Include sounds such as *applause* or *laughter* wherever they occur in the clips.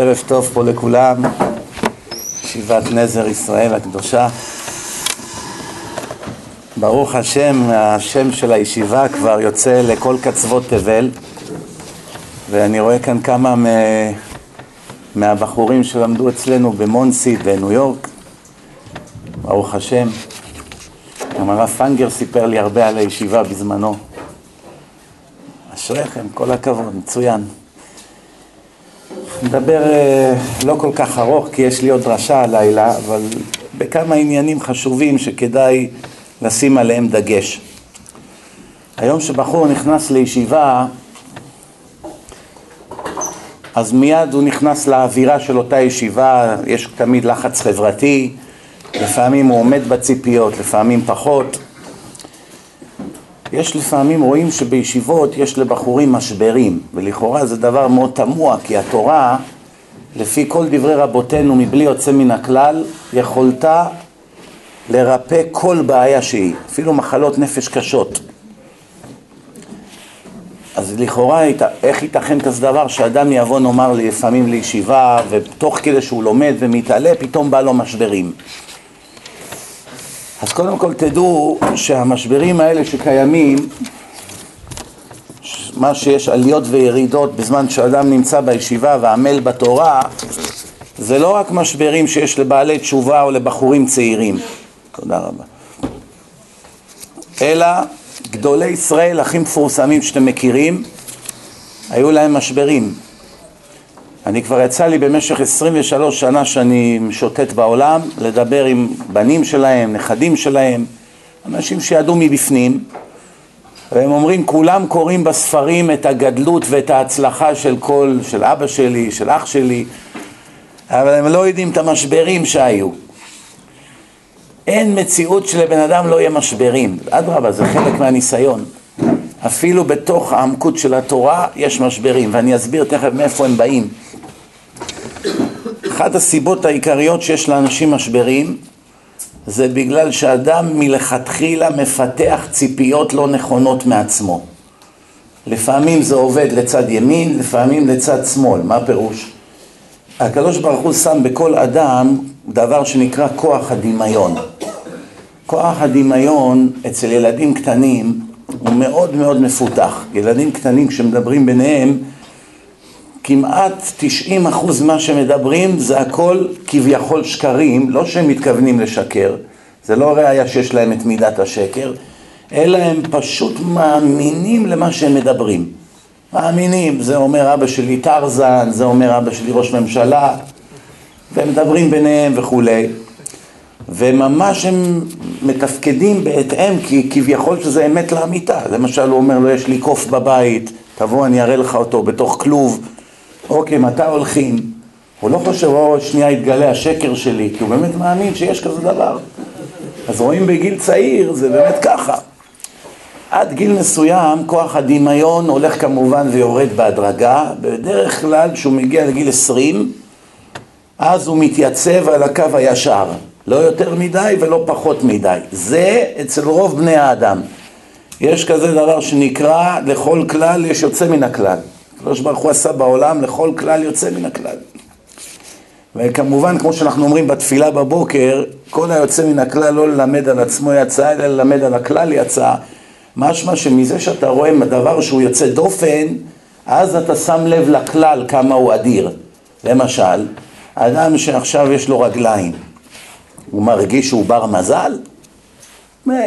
ערב טוב פה לכולם, ישיבת נזר ישראל הקדושה. ברוך השם, השם של הישיבה כבר יוצא לכל קצוות תבל ואני רואה כאן כמה מ... מהבחורים שלמדו אצלנו במונסי בניו יורק, ברוך השם. גם הרב פנגר סיפר לי הרבה על הישיבה בזמנו. אשריכם, כל הכבוד, מצוין. נדבר אה, לא כל כך ארוך כי יש לי עוד דרשה הלילה, אבל בכמה עניינים חשובים שכדאי לשים עליהם דגש. היום שבחור נכנס לישיבה, אז מיד הוא נכנס לאווירה של אותה ישיבה, יש תמיד לחץ חברתי, לפעמים הוא עומד בציפיות, לפעמים פחות. יש לפעמים, רואים שבישיבות יש לבחורים משברים, ולכאורה זה דבר מאוד תמוה, כי התורה, לפי כל דברי רבותינו, מבלי יוצא מן הכלל, יכולתה לרפא כל בעיה שהיא, אפילו מחלות נפש קשות. אז לכאורה, איך ייתכן כזה דבר שאדם יבוא נאמר לפעמים לישיבה ותוך כדי שהוא לומד ומתעלה פתאום בא לו משברים אז קודם כל תדעו שהמשברים האלה שקיימים, מה שיש עליות וירידות בזמן שאדם נמצא בישיבה ועמל בתורה, זה לא רק משברים שיש לבעלי תשובה או לבחורים צעירים, תודה רבה, אלא גדולי ישראל הכי מפורסמים שאתם מכירים, היו להם משברים. אני כבר יצא לי במשך 23 שנה שאני משוטט בעולם לדבר עם בנים שלהם, נכדים שלהם, אנשים שידעו מבפנים והם אומרים כולם קוראים בספרים את הגדלות ואת ההצלחה של כל, של אבא שלי, של אח שלי אבל הם לא יודעים את המשברים שהיו. אין מציאות שלבן אדם לא יהיה משברים, אדרבה זה חלק מהניסיון. אפילו בתוך העמקות של התורה יש משברים ואני אסביר תכף מאיפה הם באים אחת הסיבות העיקריות שיש לאנשים משברים זה בגלל שאדם מלכתחילה מפתח ציפיות לא נכונות מעצמו. לפעמים זה עובד לצד ימין, לפעמים לצד שמאל. מה הפירוש? הקדוש ברוך הוא שם בכל אדם דבר שנקרא כוח הדמיון. כוח הדמיון אצל ילדים קטנים הוא מאוד מאוד מפותח. ילדים קטנים כשמדברים ביניהם כמעט 90 אחוז מה שמדברים זה הכל כביכול שקרים, לא שהם מתכוונים לשקר, זה לא ראיה שיש להם את מידת השקר, אלא הם פשוט מאמינים למה שהם מדברים. מאמינים, זה אומר אבא שלי טרזן, זה אומר אבא שלי ראש ממשלה, והם מדברים ביניהם וכולי. וממש הם מתפקדים בהתאם, כי כביכול שזה אמת לאמיתה. למשל הוא אומר לו, יש לי קוף בבית, תבוא אני אראה לך אותו בתוך כלוב. אוקיי, מתי הולכים? הוא לא חושב, עוד שנייה יתגלה השקר שלי, כי הוא באמת מאמין שיש כזה דבר. אז רואים בגיל צעיר, זה באמת ככה. עד גיל מסוים, כוח הדמיון הולך כמובן ויורד בהדרגה. בדרך כלל, כשהוא מגיע לגיל 20, אז הוא מתייצב על הקו הישר. לא יותר מדי ולא פחות מדי. זה אצל רוב בני האדם. יש כזה דבר שנקרא, לכל כלל יש יוצא מן הכלל. הקדוש ברוך הוא עשה בעולם לכל כלל יוצא מן הכלל. וכמובן, כמו שאנחנו אומרים בתפילה בבוקר, כל היוצא מן הכלל לא ללמד על עצמו יצא, אלא ללמד על הכלל יצא. משמע שמזה שאתה רואה דבר שהוא יוצא דופן, אז אתה שם לב לכלל כמה הוא אדיר. למשל, אדם שעכשיו יש לו רגליים, הוא מרגיש שהוא בר מזל?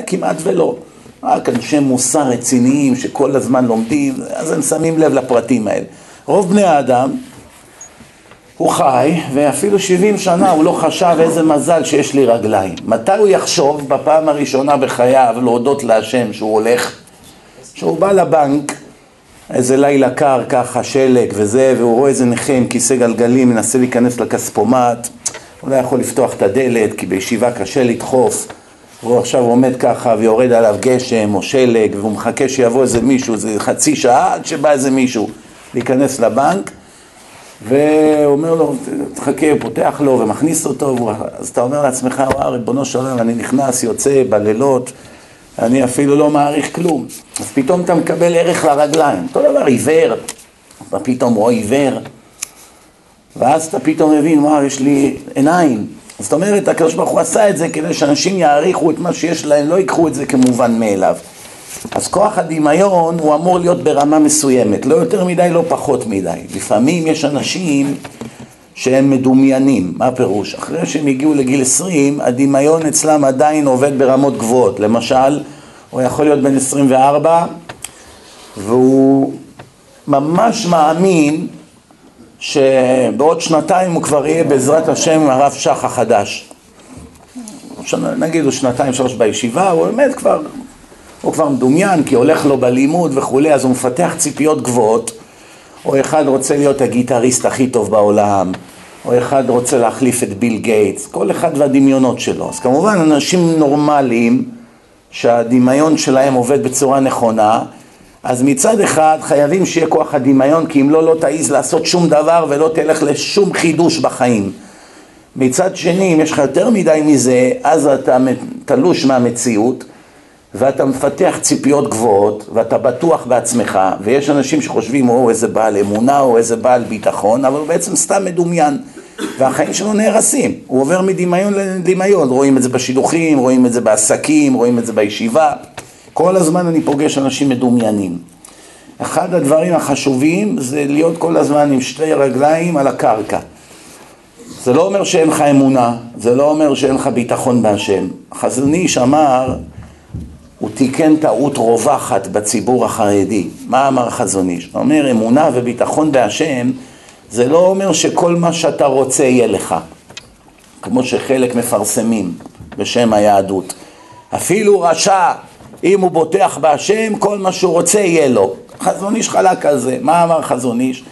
כמעט ולא. רק אנשי מוסר רציניים שכל הזמן לומדים, אז הם שמים לב לפרטים האלה. רוב בני האדם, הוא חי, ואפילו 70 שנה הוא לא חשב איזה מזל שיש לי רגליים. מתי הוא יחשוב בפעם הראשונה בחייו להודות להשם שהוא הולך, שהוא בא לבנק, איזה לילה קר ככה, שלג וזה, והוא רואה איזה נכה עם כיסא גלגלים, מנסה להיכנס לכספומט, הוא לא יכול לפתוח את הדלת, כי בישיבה קשה לדחוף. והוא עכשיו עומד ככה ויורד עליו גשם או שלג והוא מחכה שיבוא איזה מישהו, זה חצי שעה עד שבא איזה מישהו להיכנס לבנק ואומר לו, תחכה, פותח לו ומכניס אותו, אז אתה אומר לעצמך, וואו, ריבונו של עולם, אני נכנס, יוצא בלילות, אני אפילו לא מעריך כלום. אז פתאום אתה מקבל ערך לרגליים. אותו דבר עיוור, אתה פתאום רואה עיוור, ואז אתה פתאום מבין, וואו, יש לי עיניים. זאת אומרת, הקדוש ברוך הוא עשה את זה כדי שאנשים יעריכו את מה שיש להם, לא ייקחו את זה כמובן מאליו. אז כוח הדמיון הוא אמור להיות ברמה מסוימת, לא יותר מדי, לא פחות מדי. לפעמים יש אנשים שהם מדומיינים, מה הפירוש? אחרי שהם הגיעו לגיל 20, הדמיון אצלם עדיין עובד ברמות גבוהות. למשל, הוא יכול להיות בן 24 והוא ממש מאמין שבעוד שנתיים הוא כבר יהיה בעזרת השם הרב שח החדש. נגיד הוא שנתיים שלוש בישיבה, הוא באמת כבר, הוא כבר מדומיין כי הולך לו בלימוד וכולי, אז הוא מפתח ציפיות גבוהות, או אחד רוצה להיות הגיטריסט הכי טוב בעולם, או אחד רוצה להחליף את ביל גייטס, כל אחד והדמיונות שלו. אז כמובן אנשים נורמליים שהדמיון שלהם עובד בצורה נכונה, אז מצד אחד חייבים שיהיה כוח הדמיון, כי אם לא, לא תעיז לעשות שום דבר ולא תלך לשום חידוש בחיים. מצד שני, אם יש לך יותר מדי מזה, אז אתה תלוש מהמציאות, ואתה מפתח ציפיות גבוהות, ואתה בטוח בעצמך, ויש אנשים שחושבים, או איזה בעל אמונה, או איזה בעל ביטחון, אבל הוא בעצם סתם מדומיין, והחיים שלו נהרסים. הוא עובר מדמיון לדמיון, רואים את זה בשידוכים, רואים את זה בעסקים, רואים את זה בישיבה. כל הזמן אני פוגש אנשים מדומיינים. אחד הדברים החשובים זה להיות כל הזמן עם שתי רגליים על הקרקע. זה לא אומר שאין לך אמונה, זה לא אומר שאין לך ביטחון בהשם. חזון איש אמר, הוא תיקן טעות רווחת בציבור החרדי. מה אמר חזון איש? הוא אומר, אמונה וביטחון בהשם זה לא אומר שכל מה שאתה רוצה יהיה לך, כמו שחלק מפרסמים בשם היהדות. אפילו רשע אם הוא בוטח בהשם, כל מה שהוא רוצה יהיה לו. חזון איש חלק על זה. מה אמר חזון איש?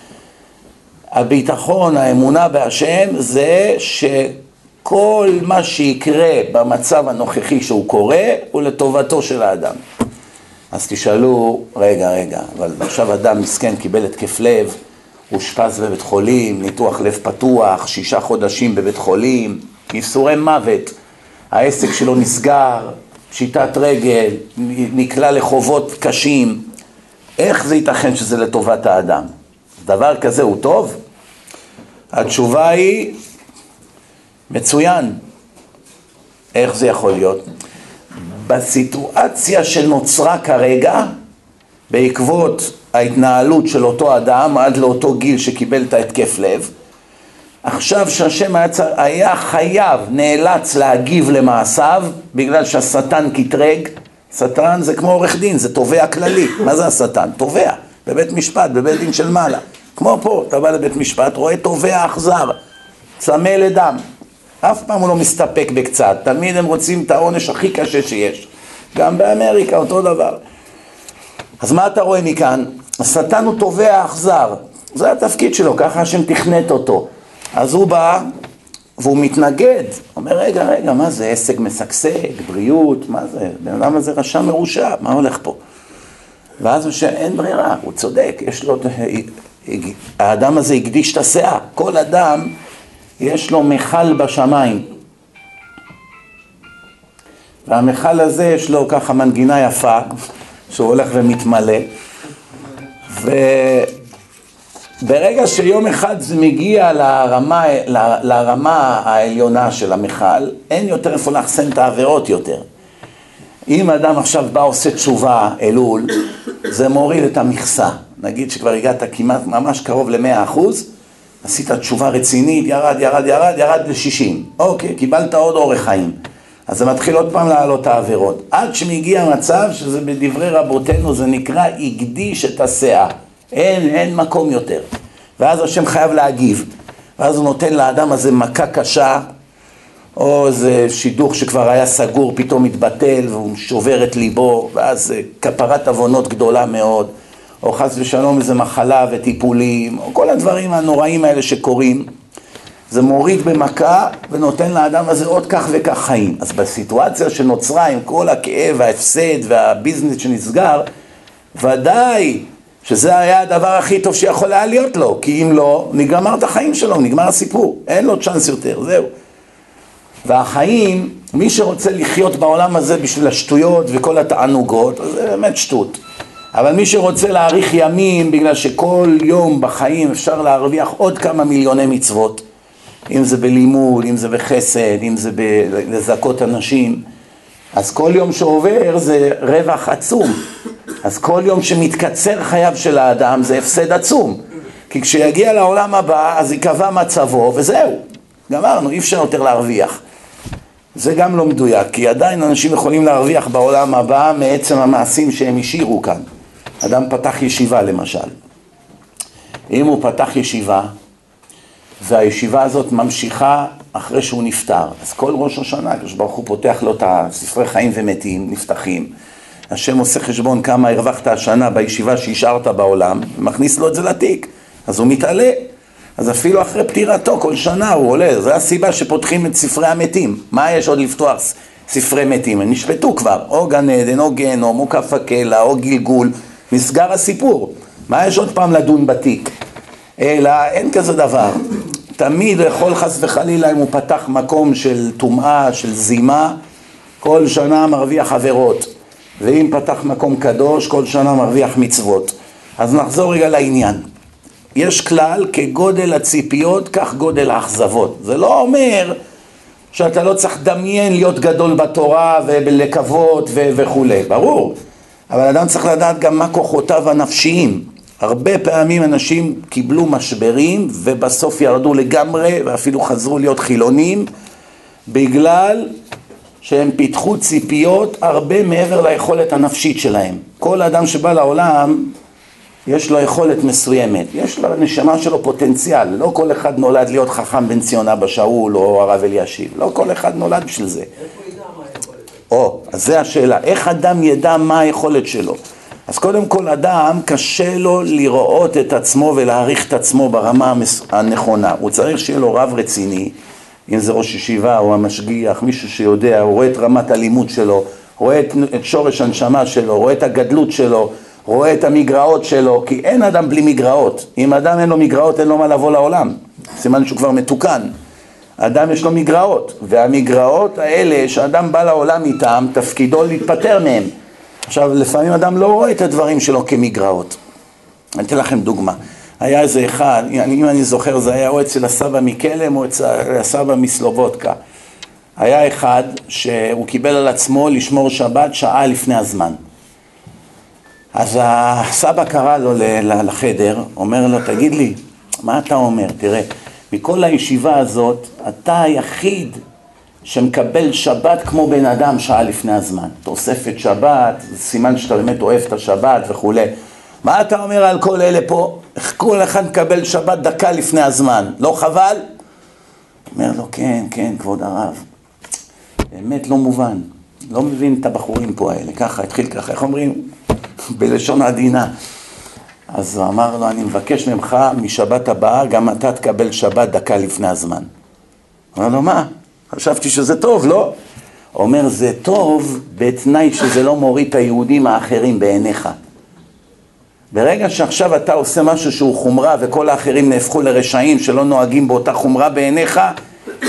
הביטחון, האמונה בהשם, זה שכל מה שיקרה במצב הנוכחי שהוא קורה, הוא לטובתו של האדם. אז תשאלו, רגע, רגע, אבל עכשיו אדם מסכן קיבל התקף לב, אושפז בבית חולים, ניתוח לב פתוח, שישה חודשים בבית חולים, ייסורי מוות, העסק שלו נסגר, פשיטת רגל, נקלע לחובות קשים, איך זה ייתכן שזה לטובת האדם? דבר כזה הוא טוב? התשובה היא מצוין. איך זה יכול להיות? בסיטואציה שנוצרה כרגע, בעקבות ההתנהלות של אותו אדם עד לאותו גיל שקיבל את ההתקף לב, עכשיו שהשם היה, צר... היה חייב, נאלץ להגיב למעשיו בגלל שהשטן קטרג, שטן זה כמו עורך דין, זה תובע כללי, *laughs* מה זה השטן? תובע, בבית משפט, בבית דין של מעלה, כמו פה, אתה בא לבית משפט, רואה תובע אכזר, צמא לדם, אף פעם הוא לא מסתפק בקצת, תמיד הם רוצים את העונש הכי קשה שיש, גם באמריקה אותו דבר. אז מה אתה רואה מכאן? השטן הוא תובע אכזר, זה התפקיד שלו, ככה השם תכנת אותו. אז הוא בא והוא מתנגד, אומר רגע רגע מה זה עסק משגשג, בריאות, מה זה, בן אדם הזה רשע מרושע, מה הולך פה? ואז הוא שאין ברירה, הוא צודק, יש לו, האדם הזה הקדיש את הסאה, כל אדם יש לו מכל בשמיים. והמכל הזה יש לו ככה מנגינה יפה שהוא הולך ומתמלא. ו... ברגע שיום אחד זה מגיע לרמה, לרמה העליונה של המכל, אין יותר איפה לאחסן את העבירות יותר. אם אדם עכשיו בא עושה תשובה אלול, זה מוריד את המכסה. נגיד שכבר הגעת כמעט ממש קרוב ל-100 אחוז, עשית תשובה רצינית, ירד, ירד, ירד, ירד ל-60. אוקיי, קיבלת עוד אורך חיים. אז זה מתחיל עוד פעם לעלות העבירות. עד שמגיע מצב שזה בדברי רבותינו, זה נקרא הקדיש את הסאה. אין, אין מקום יותר. ואז השם חייב להגיב. ואז הוא נותן לאדם הזה מכה קשה, או איזה שידוך שכבר היה סגור פתאום מתבטל והוא שובר את ליבו, ואז כפרת עוונות גדולה מאוד, או חס ושלום איזה מחלה וטיפולים, או כל הדברים הנוראים האלה שקורים. זה מוריד במכה ונותן לאדם הזה עוד כך וכך חיים. אז בסיטואציה שנוצרה עם כל הכאב, ההפסד והביזנס שנסגר, ודאי שזה היה הדבר הכי טוב שיכול היה להיות לו, כי אם לא, נגמר את החיים שלו, נגמר הסיפור, אין לו צ'אנס יותר, זהו. והחיים, מי שרוצה לחיות בעולם הזה בשביל השטויות וכל התענוגות, זה באמת שטות. אבל מי שרוצה להאריך ימים, בגלל שכל יום בחיים אפשר להרוויח עוד כמה מיליוני מצוות, אם זה בלימוד, אם זה בחסד, אם זה בלזכות אנשים, אז כל יום שעובר זה רווח עצום. אז כל יום שמתקצר חייו של האדם זה הפסד עצום. כי כשיגיע לעולם הבא, אז ייקבע מצבו, וזהו. גמרנו, אי אפשר יותר להרוויח. זה גם לא מדויק, כי עדיין אנשים יכולים להרוויח בעולם הבא מעצם המעשים שהם השאירו כאן. אדם פתח ישיבה למשל. אם הוא פתח ישיבה, והישיבה הזאת ממשיכה אחרי שהוא נפטר, אז כל ראש השנה, הקדוש ברוך הוא פותח לו את הספרי חיים ומתים, נפתחים. השם עושה חשבון כמה הרווחת השנה בישיבה שהשארת בעולם, ומכניס לו את זה לתיק. אז הוא מתעלה. אז אפילו אחרי פטירתו, כל שנה הוא עולה, זו הסיבה שפותחים את ספרי המתים. מה יש עוד לפתוח ספרי מתים? הם נשפטו כבר, או גן עדן, או גיהנום, או כף הקלע, או גלגול, נסגר הסיפור. מה יש עוד פעם לדון בתיק? אלא אין כזה דבר. תמיד יכול חס וחלילה אם הוא פתח מקום של טומאה, של זימה, כל שנה מרוויח עבירות. ואם פתח מקום קדוש, כל שנה מרוויח מצוות. אז נחזור רגע לעניין. יש כלל כגודל הציפיות, כך גודל האכזבות. זה לא אומר שאתה לא צריך לדמיין להיות גדול בתורה ולקוות ו- וכולי, ברור. אבל אדם צריך לדעת גם מה כוחותיו הנפשיים. הרבה פעמים אנשים קיבלו משברים ובסוף ירדו לגמרי ואפילו חזרו להיות חילונים בגלל שהם פיתחו ציפיות הרבה מעבר ליכולת הנפשית שלהם. כל אדם שבא לעולם יש לו יכולת מסוימת, יש לנשמה שלו פוטנציאל, לא כל אחד נולד להיות חכם בן ציון אבא שאול או הרב אלישיב, לא כל אחד נולד בשביל זה. או, אז זה השאלה, איך אדם ידע מה היכולת שלו? אז קודם כל אדם קשה לו לראות את עצמו ולהעריך את עצמו ברמה הנכונה, הוא צריך שיהיה לו רב רציני, אם זה ראש ישיבה או המשגיח, מישהו שיודע, הוא רואה את רמת הלימוד שלו, רואה את, את שורש הנשמה שלו, רואה את הגדלות שלו, רואה את המגרעות שלו, כי אין אדם בלי מגרעות. אם אדם אין לו מגרעות, אין לו מה לבוא לעולם. סימן שהוא כבר מתוקן. אדם יש לו מגרעות, והמגרעות האלה שאדם בא לעולם איתם, תפקידו להתפטר מהם. עכשיו, לפעמים אדם לא רואה את הדברים שלו כמגרעות. אני אתן לכם דוגמה. היה איזה אחד, אם אני זוכר, זה היה או אצל הסבא מקלם או אצל הסבא מסלובודקה. היה אחד שהוא קיבל על עצמו לשמור שבת שעה לפני הזמן. אז הסבא קרא לו לחדר, אומר לו, תגיד לי, מה אתה אומר? תראה, מכל הישיבה הזאת, אתה היחיד שמקבל שבת כמו בן אדם שעה לפני הזמן. תוספת שבת, סימן שאתה באמת אוהב את השבת וכולי. מה אתה אומר על כל אלה פה? איך כל אחד מקבל שבת דקה לפני הזמן? לא חבל? אומר לו, כן, כן, כבוד הרב. באמת לא מובן. לא מבין את הבחורים פה האלה. ככה, התחיל ככה, איך אומרים? בלשון עדינה. אז הוא אמר לו, אני מבקש ממך, משבת הבאה, גם אתה תקבל שבת דקה לפני הזמן. אמר לו, מה? חשבתי שזה טוב, לא? אומר, זה טוב בתנאי שזה לא מוריד את היהודים האחרים בעיניך. ברגע שעכשיו אתה עושה משהו שהוא חומרה וכל האחרים נהפכו לרשעים שלא נוהגים באותה חומרה בעיניך,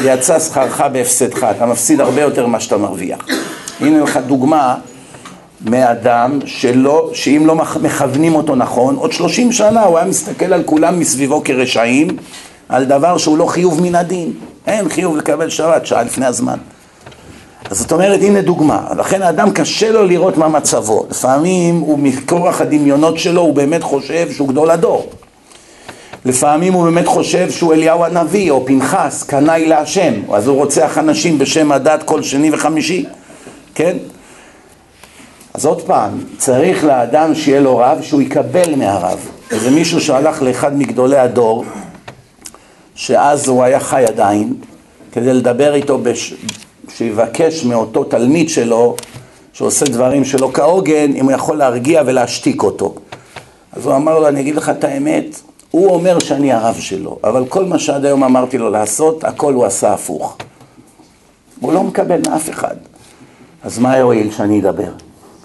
יצא שכרך בהפסדך, אתה מפסיד הרבה יותר ממה שאתה מרוויח. הנה לך דוגמה מאדם שלא, שאם לא מכוונים אותו נכון, עוד שלושים שנה הוא היה מסתכל על כולם מסביבו כרשעים, על דבר שהוא לא חיוב מן הדין. אין חיוב לקבל שבת שעה לפני הזמן. אז זאת אומרת, הנה דוגמה. לכן האדם קשה לו לראות מה מצבו. לפעמים הוא מכורח הדמיונות שלו, הוא באמת חושב שהוא גדול הדור. לפעמים הוא באמת חושב שהוא אליהו הנביא או פנחס, קנאי להשם, אז הוא רוצח אנשים בשם הדת כל שני וחמישי, כן? אז עוד פעם, צריך לאדם שיהיה לו רב, שהוא יקבל מהרב. איזה מישהו שהלך לאחד מגדולי הדור, שאז הוא היה חי עדיין, כדי לדבר איתו, בש... שיבקש מאותו תלמיד שלו, שעושה דברים שלא כהוגן, אם הוא יכול להרגיע ולהשתיק אותו. אז הוא אמר לו, אני אגיד לך את האמת, הוא אומר שאני הרב שלו, אבל כל מה שעד היום אמרתי לו לעשות, הכל הוא עשה הפוך. הוא לא מקבל מאף אחד. אז מה יועיל שאני אדבר?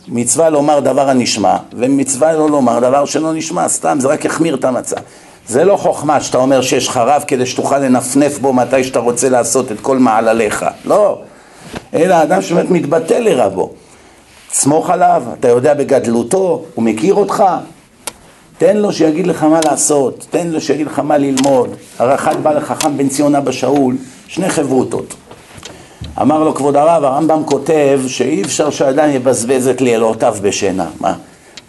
מצווה לומר דבר הנשמע, ומצווה לא לומר דבר שלא נשמע, סתם, זה רק יחמיר את המצב. זה לא חוכמה שאתה אומר שיש לך רב כדי שתוכל לנפנף בו מתי שאתה רוצה לעשות את כל מעלליך, לא. אלא אדם שבאמת מתבטא לרבו. סמוך עליו, אתה יודע בגדלותו, הוא מכיר אותך, תן לו שיגיד לך מה לעשות, תן לו שיגיד לך מה ללמוד. הרחק בא לחכם בן ציון אבא שאול, שני חברותות. אמר לו כבוד הרב, הרמב"ם כותב שאי אפשר שאדם יבזבז את לילותיו בשינה. מה?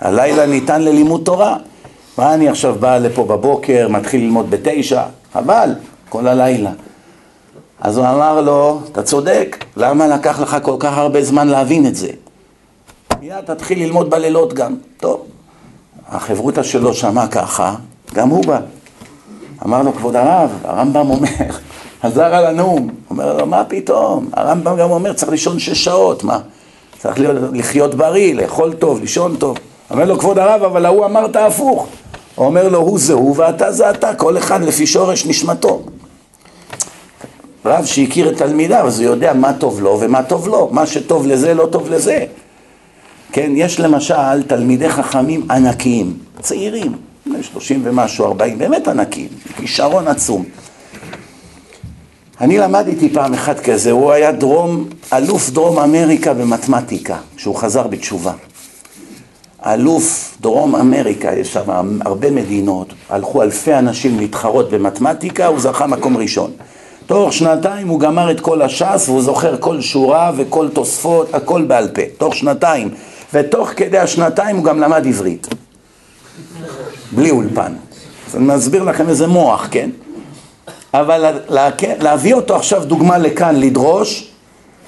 הלילה ניתן ללימוד תורה. מה אני עכשיו בא לפה בבוקר, מתחיל ללמוד בתשע? חבל, כל הלילה. אז הוא אמר לו, אתה צודק, למה לקח לך כל כך הרבה זמן להבין את זה? מיד תתחיל ללמוד בלילות גם. טוב, החברותא שלו שמע ככה, גם הוא בא. אמר לו, כבוד הרב, הרמב"ם אומר, *laughs* חזר על הנאום. אומר לו, מה פתאום? הרמב"ם גם אומר, צריך לישון שש שעות, מה? צריך לחיות בריא, לאכול טוב, לישון טוב. אומר לו, כבוד הרב, אבל ההוא אמרת הפוך. אומר לו, הוא זה הוא ואתה זה אתה, כל אחד לפי שורש נשמתו. רב שהכיר את תלמידיו, אז הוא יודע מה טוב לו ומה טוב לו. מה שטוב לזה, לא טוב לזה. כן, יש למשל תלמידי חכמים ענקיים, צעירים, שלושים ומשהו, ארבעים, באמת ענקיים, כישרון עצום. אני למדתי פעם אחד כזה, הוא היה דרום, אלוף דרום אמריקה במתמטיקה, כשהוא חזר בתשובה. אלוף דרום אמריקה, יש שם הרבה מדינות, הלכו אלפי אנשים להתחרות במתמטיקה, הוא זכה מקום ראשון. תוך שנתיים הוא גמר את כל הש"ס והוא זוכר כל שורה וכל תוספות, הכל בעל פה, תוך שנתיים. ותוך כדי השנתיים הוא גם למד עברית. בלי אולפן. אז אני מסביר לכם איזה מוח, כן? אבל לה, להביא אותו עכשיו דוגמה לכאן, לדרוש,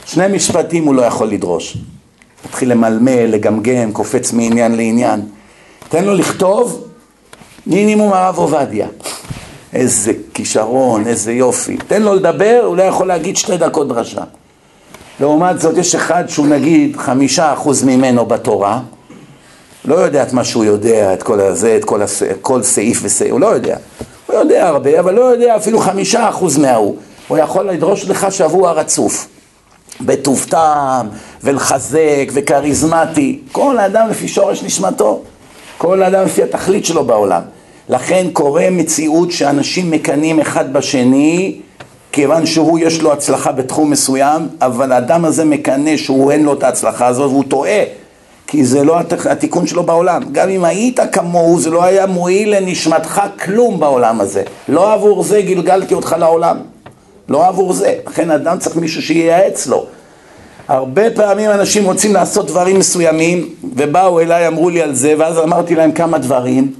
שני משפטים הוא לא יכול לדרוש. מתחיל למלמל, לגמגם, קופץ מעניין לעניין. תן לו לכתוב מינימום הרב עובדיה. איזה כישרון, איזה יופי. תן לו לדבר, הוא לא יכול להגיד שתי דקות דרשה. לעומת זאת יש אחד שהוא נגיד חמישה אחוז ממנו בתורה, לא יודע את מה שהוא יודע, את כל הזה, את כל, הס... כל סעיף וסעיף, הוא לא יודע. הוא יודע הרבה, אבל לא יודע אפילו חמישה אחוז מההוא. הוא יכול לדרוש לך שבוע רצוף. בטוב טעם, ולחזק, וכריזמטי. כל האדם לפי שורש נשמתו. כל האדם לפי התכלית שלו בעולם. לכן קורה מציאות שאנשים מקנאים אחד בשני כיוון שהוא יש לו הצלחה בתחום מסוים, אבל האדם הזה מקנא שהוא אין לו את ההצלחה הזאת והוא טועה, כי זה לא התיקון שלו בעולם. גם אם היית כמוהו, זה לא היה מועיל לנשמתך כלום בעולם הזה. לא עבור זה גלגלתי אותך לעולם. לא עבור זה. לכן אדם צריך מישהו שייעץ לו. הרבה פעמים אנשים רוצים לעשות דברים מסוימים, ובאו אליי, אמרו לי על זה, ואז אמרתי להם כמה דברים.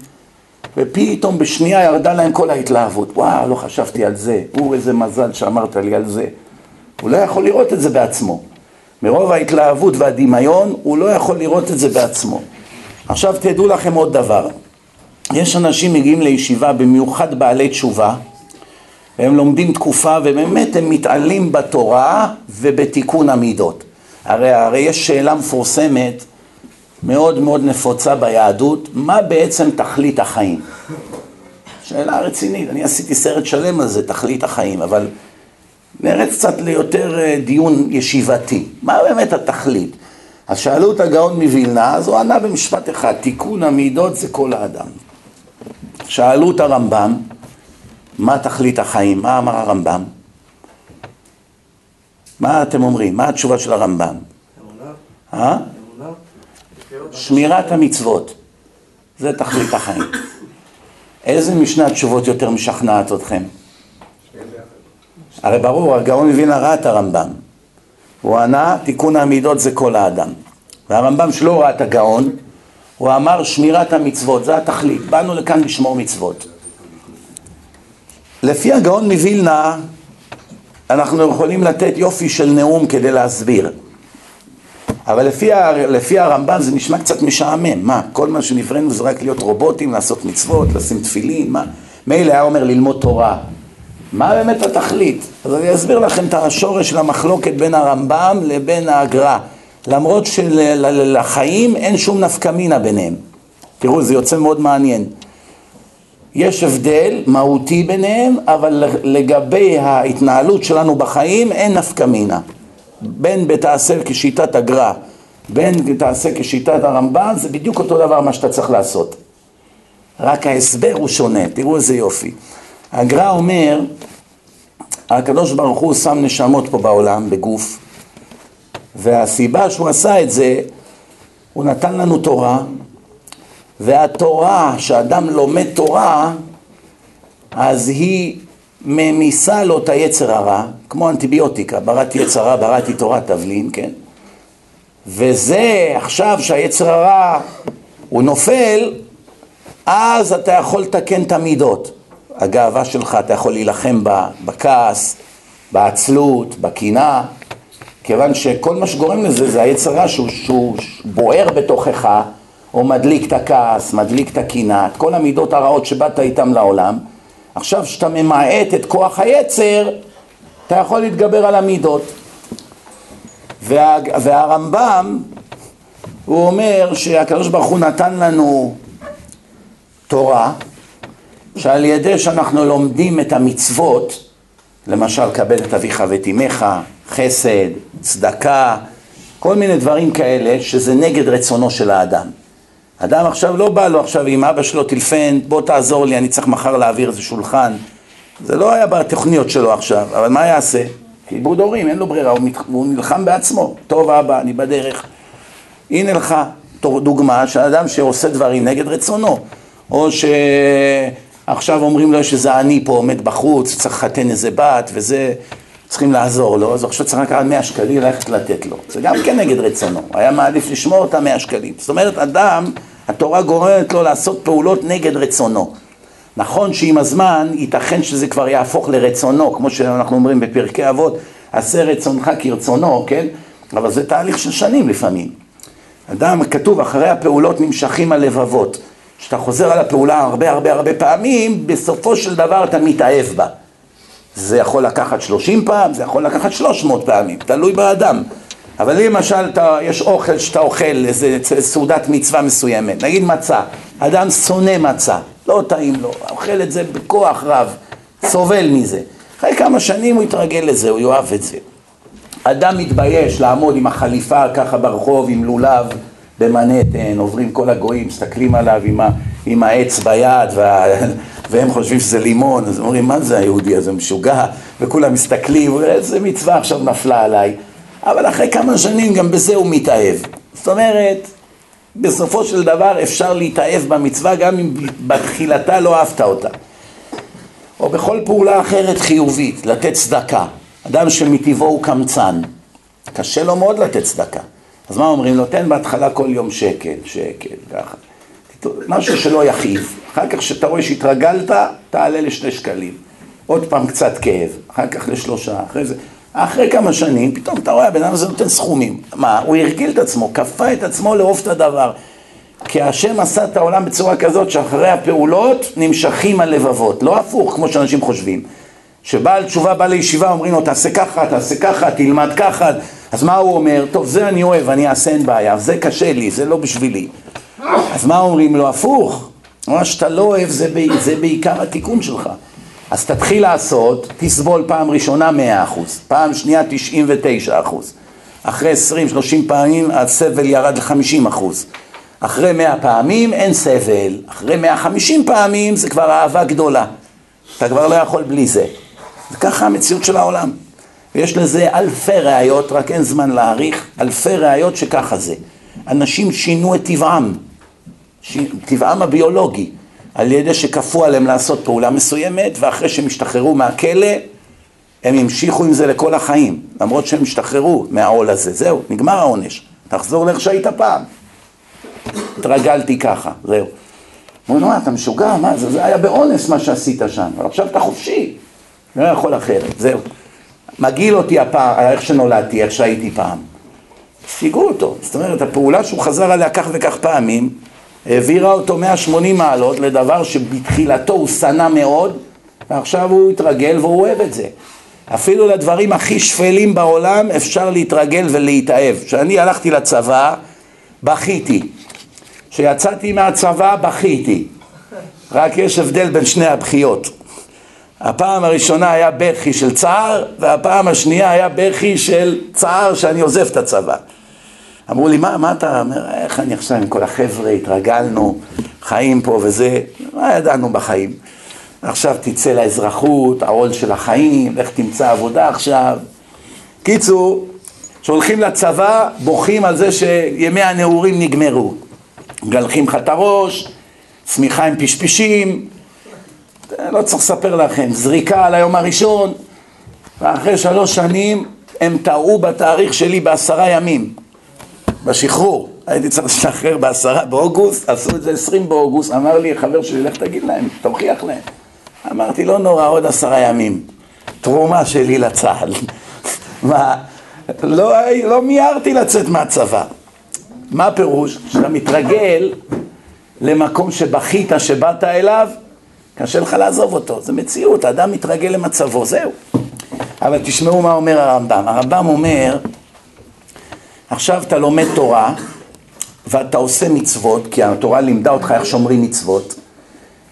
ופתאום בשנייה ירדה להם כל ההתלהבות. וואו, לא חשבתי על זה. הוא איזה מזל שאמרת לי על זה. הוא לא יכול לראות את זה בעצמו. מרוב ההתלהבות והדמיון, הוא לא יכול לראות את זה בעצמו. עכשיו תדעו לכם עוד דבר. יש אנשים מגיעים לישיבה, במיוחד בעלי תשובה, והם לומדים תקופה, ובאמת הם מתעלים בתורה ובתיקון המידות. הרי, הרי יש שאלה מפורסמת, מאוד מאוד נפוצה ביהדות, מה בעצם תכלית החיים? שאלה רצינית, אני עשיתי סרט שלם על זה, תכלית החיים, אבל נרד קצת ליותר אה, דיון ישיבתי. מה באמת התכלית? אז שאלו את הגאון מווילנה, אז הוא ענה במשפט אחד, תיקון המידות זה כל האדם. שאלו את הרמב"ם, מה תכלית החיים? מה אמר הרמב"ם? מה אתם אומרים? מה התשובה של הרמב"ם? אמונה. אה? שמירת המצוות, זה תכלית החיים. איזה משנה התשובות יותר משכנעת אתכם? הרי ברור, הגאון מבין הרע את הרמב"ם. הוא ענה, תיקון המידות זה כל האדם. והרמב"ם שלא ראה את הגאון, הוא אמר שמירת המצוות, זה התכלית. באנו לכאן לשמור מצוות. לפי הגאון מווילנה, אנחנו יכולים לתת יופי של נאום כדי להסביר. אבל לפי, ה, לפי הרמב"ם זה נשמע קצת משעמם, מה, כל מה שנבראנו זה רק להיות רובוטים, לעשות מצוות, לשים תפילין, מה, מילא היה אומר ללמוד תורה, מה באמת התכלית? אז אני אסביר לכם את השורש של המחלוקת בין הרמב"ם לבין האגרה, למרות שלחיים אין שום נפקא מינה ביניהם, תראו זה יוצא מאוד מעניין, יש הבדל מהותי ביניהם, אבל לגבי ההתנהלות שלנו בחיים אין נפקא מינה בין בתעשה כשיטת הגר"א, בין בתעשה כשיטת הרמב"ן, זה בדיוק אותו דבר מה שאתה צריך לעשות. רק ההסבר הוא שונה, תראו איזה יופי. הגר"א אומר, הקדוש ברוך הוא שם נשמות פה בעולם, בגוף, והסיבה שהוא עשה את זה, הוא נתן לנו תורה, והתורה, שאדם לומד תורה, אז היא ממיסה לו את היצר הרע, כמו אנטיביוטיקה, בראתי יצר רע, בראתי תורה תבלין, כן? וזה עכשיו שהיצר הרע הוא נופל, אז אתה יכול לתקן את המידות. הגאווה שלך, אתה יכול להילחם בה, בכעס, בעצלות, בקינה, כיוון שכל מה שגורם לזה זה היצר רע שהוא, שהוא בוער בתוכך, או מדליק את הכעס, מדליק את הקינה, את כל המידות הרעות שבאת איתם לעולם. עכשיו כשאתה ממעט את כוח היצר, אתה יכול להתגבר על המידות. וה, והרמב"ם, הוא אומר שהקדוש ברוך הוא נתן לנו תורה, שעל ידי שאנחנו לומדים את המצוות, למשל, קבל את אביך ואת אמך, חסד, צדקה, כל מיני דברים כאלה, שזה נגד רצונו של האדם. אדם עכשיו לא בא לו עכשיו עם אבא שלו טלפן, בוא תעזור לי, אני צריך מחר להעביר איזה שולחן. זה לא היה בתוכניות שלו עכשיו, אבל מה יעשה? כיבוד הורים, אין לו ברירה, הוא, מת... הוא נלחם בעצמו. טוב אבא, אני בדרך. הנה לך דוגמה של אדם שעושה דברים נגד רצונו. או שעכשיו אומרים לו שזה אני פה עומד בחוץ, צריך לחתן איזה בת וזה, צריכים לעזור לו, אז עכשיו צריך לקחת 100 שקלים ללכת לתת לו. זה גם כן נגד רצונו, היה מעדיף לשמור את ה-100 שקלים. זאת אומרת, אדם, התורה גורמת לו לעשות פעולות נגד רצונו. נכון שעם הזמן ייתכן שזה כבר יהפוך לרצונו, כמו שאנחנו אומרים בפרקי אבות, עשה רצונך כרצונו, כן? אבל זה תהליך של שנים לפעמים. אדם, כתוב, אחרי הפעולות נמשכים הלבבות. כשאתה חוזר על הפעולה הרבה הרבה הרבה פעמים, בסופו של דבר אתה מתאהב בה. זה יכול לקחת 30 פעם, זה יכול לקחת 300 פעמים, תלוי באדם. אבל למשל, אתה, יש אוכל שאתה אוכל, איזה סעודת מצווה מסוימת, נגיד מצה, אדם שונא מצה, לא טעים לו, אוכל את זה בכוח רב, סובל מזה. אחרי כמה שנים הוא יתרגל לזה, הוא יאהב את זה. אדם מתבייש לעמוד עם החליפה ככה ברחוב, עם לולב במנהטן, עוברים כל הגויים, מסתכלים עליו עם, ה, עם העץ ביד, וה, *laughs* והם חושבים שזה לימון, אז אומרים, מה זה היהודי הזה, משוגע? וכולם מסתכלים, איזה מצווה עכשיו נפלה עליי. אבל אחרי כמה שנים גם בזה הוא מתאהב. זאת אומרת, בסופו של דבר אפשר להתאהב במצווה גם אם בתחילתה לא אהבת אותה. או בכל פעולה אחרת חיובית, לתת צדקה. אדם שמטבעו הוא קמצן, קשה לו מאוד לתת צדקה. אז מה אומרים לו? תן בהתחלה כל יום שקל, שקל, ככה. משהו שלא יכאיב. אחר כך כשאתה רואה שהתרגלת, תעלה לשני שקלים. עוד פעם קצת כאב, אחר כך לשלושה, אחרי זה. אחרי כמה שנים, פתאום אתה רואה, הבן אדם הזה נותן סכומים. מה? הוא הרגיל את עצמו, כפה את עצמו לאהוב את הדבר. כי השם עשה את העולם בצורה כזאת שאחרי הפעולות נמשכים הלבבות, לא הפוך כמו שאנשים חושבים. שבעל תשובה בא לישיבה אומרים לו תעשה ככה, תעשה ככה, תלמד ככה, אז מה הוא אומר? טוב זה אני אוהב, אני אעשה אין בעיה, זה קשה לי, זה לא בשבילי. אז מה אומרים לו? הפוך, מה שאתה לא אוהב זה, זה בעיקר התיקון שלך. אז תתחיל לעשות, תסבול פעם ראשונה 100%, פעם שנייה 99%. אחרי 20-30 פעמים הסבל ירד ל-50%. אחרי 100 פעמים אין סבל, אחרי 150 פעמים זה כבר אהבה גדולה. אתה כבר לא יכול בלי זה. וככה המציאות של העולם. ויש לזה אלפי ראיות, רק אין זמן להעריך, אלפי ראיות שככה זה. אנשים שינו את טבעם, ש... טבעם הביולוגי. על ידי שכפו עליהם לעשות פעולה מסוימת, ואחרי שהם השתחררו מהכלא, הם המשיכו עם זה לכל החיים, למרות שהם השתחררו מהעול הזה. זהו, נגמר העונש. תחזור לאיך שהיית פעם. התרגלתי ככה, זהו. אומרים, מה, אתה משוגע? מה זה? זה היה באונס מה שעשית שם, אבל עכשיו אתה חופשי. לא יכול אחרת, זהו. מגעיל אותי הפעם, איך שנולדתי, איך שהייתי פעם. שיגעו אותו. זאת אומרת, הפעולה שהוא חזר עליה כך וכך פעמים, העבירה אותו 180 מעלות לדבר שבתחילתו הוא שנא מאוד, ועכשיו הוא התרגל והוא אוהב את זה. אפילו לדברים הכי שפלים בעולם אפשר להתרגל ולהתאהב. כשאני הלכתי לצבא, בכיתי. כשיצאתי מהצבא, בכיתי. רק יש הבדל בין שני הבכיות. הפעם הראשונה היה בכי של צער, והפעם השנייה היה בכי של צער שאני עוזב את הצבא. אמרו לי, מה, מה אתה אומר, איך אני עכשיו עם כל החבר'ה, התרגלנו, חיים פה וזה, מה ידענו בחיים? עכשיו תצא לאזרחות, העול של החיים, לך תמצא עבודה עכשיו. קיצור, שהולכים לצבא, בוכים על זה שימי הנעורים נגמרו. מגלחים לך את הראש, צמיחה עם פשפשים, לא צריך לספר לכם, זריקה על היום הראשון, ואחרי שלוש שנים הם טעו בתאריך שלי בעשרה ימים, בשחרור. הייתי צריך לשחרר בעשרה באוגוסט, עשו את זה עשרים באוגוסט, אמר לי חבר שלי, לך תגיד להם, תוכיח להם. אמרתי, לא נורא, עוד עשרה ימים. תרומה שלי לצה"ל. *laughs* מה, לא, לא מיהרתי לצאת מהצבא. מה הפירוש? כשאתה מתרגל למקום שבכית, שבאת אליו, קשה לך לעזוב אותו. זה מציאות, האדם מתרגל למצבו, זהו. אבל תשמעו מה אומר הרמב"ם. הרמב"ם אומר, עכשיו אתה לומד תורה ואתה עושה מצוות, כי התורה לימדה אותך איך שומרים מצוות,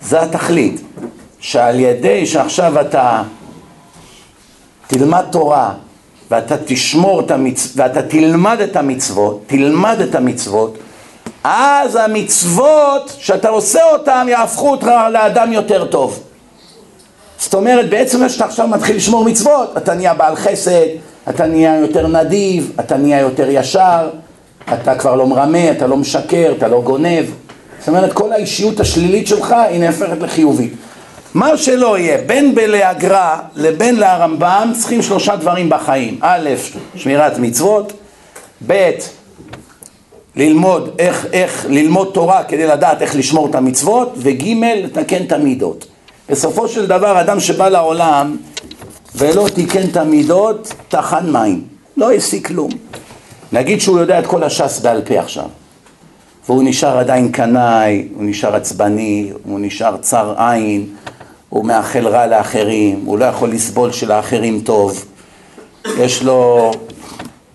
זה התכלית. שעל ידי שעכשיו אתה תלמד תורה ואתה תשמור את המצוות, ואתה תלמד את המצוות, תלמד את המצוות, אז המצוות שאתה עושה אותן יהפכו אותך לאדם יותר טוב. זאת אומרת, בעצם שאתה עכשיו מתחיל לשמור מצוות, אתה נהיה בעל חסד, אתה נהיה יותר נדיב, אתה נהיה יותר ישר, אתה כבר לא מרמה, אתה לא משקר, אתה לא גונב. זאת אומרת, כל האישיות השלילית שלך היא נהפכת לחיובית. מה שלא יהיה, בין בלהגרא לבין להרמב"ם, צריכים שלושה דברים בחיים. א', שמירת מצוות, ב', ללמוד איך, איך ללמוד תורה כדי לדעת איך לשמור את המצוות, וג', לתקן את המידות. בסופו של דבר, אדם שבא לעולם ולא תיקן את המידות, טחן מים, לא השיג כלום. נגיד שהוא יודע את כל הש"ס בעל פה עכשיו, והוא נשאר עדיין קנאי, הוא נשאר עצבני, הוא נשאר צר עין, הוא מאחל רע לאחרים, הוא לא יכול לסבול שלאחרים טוב, יש לו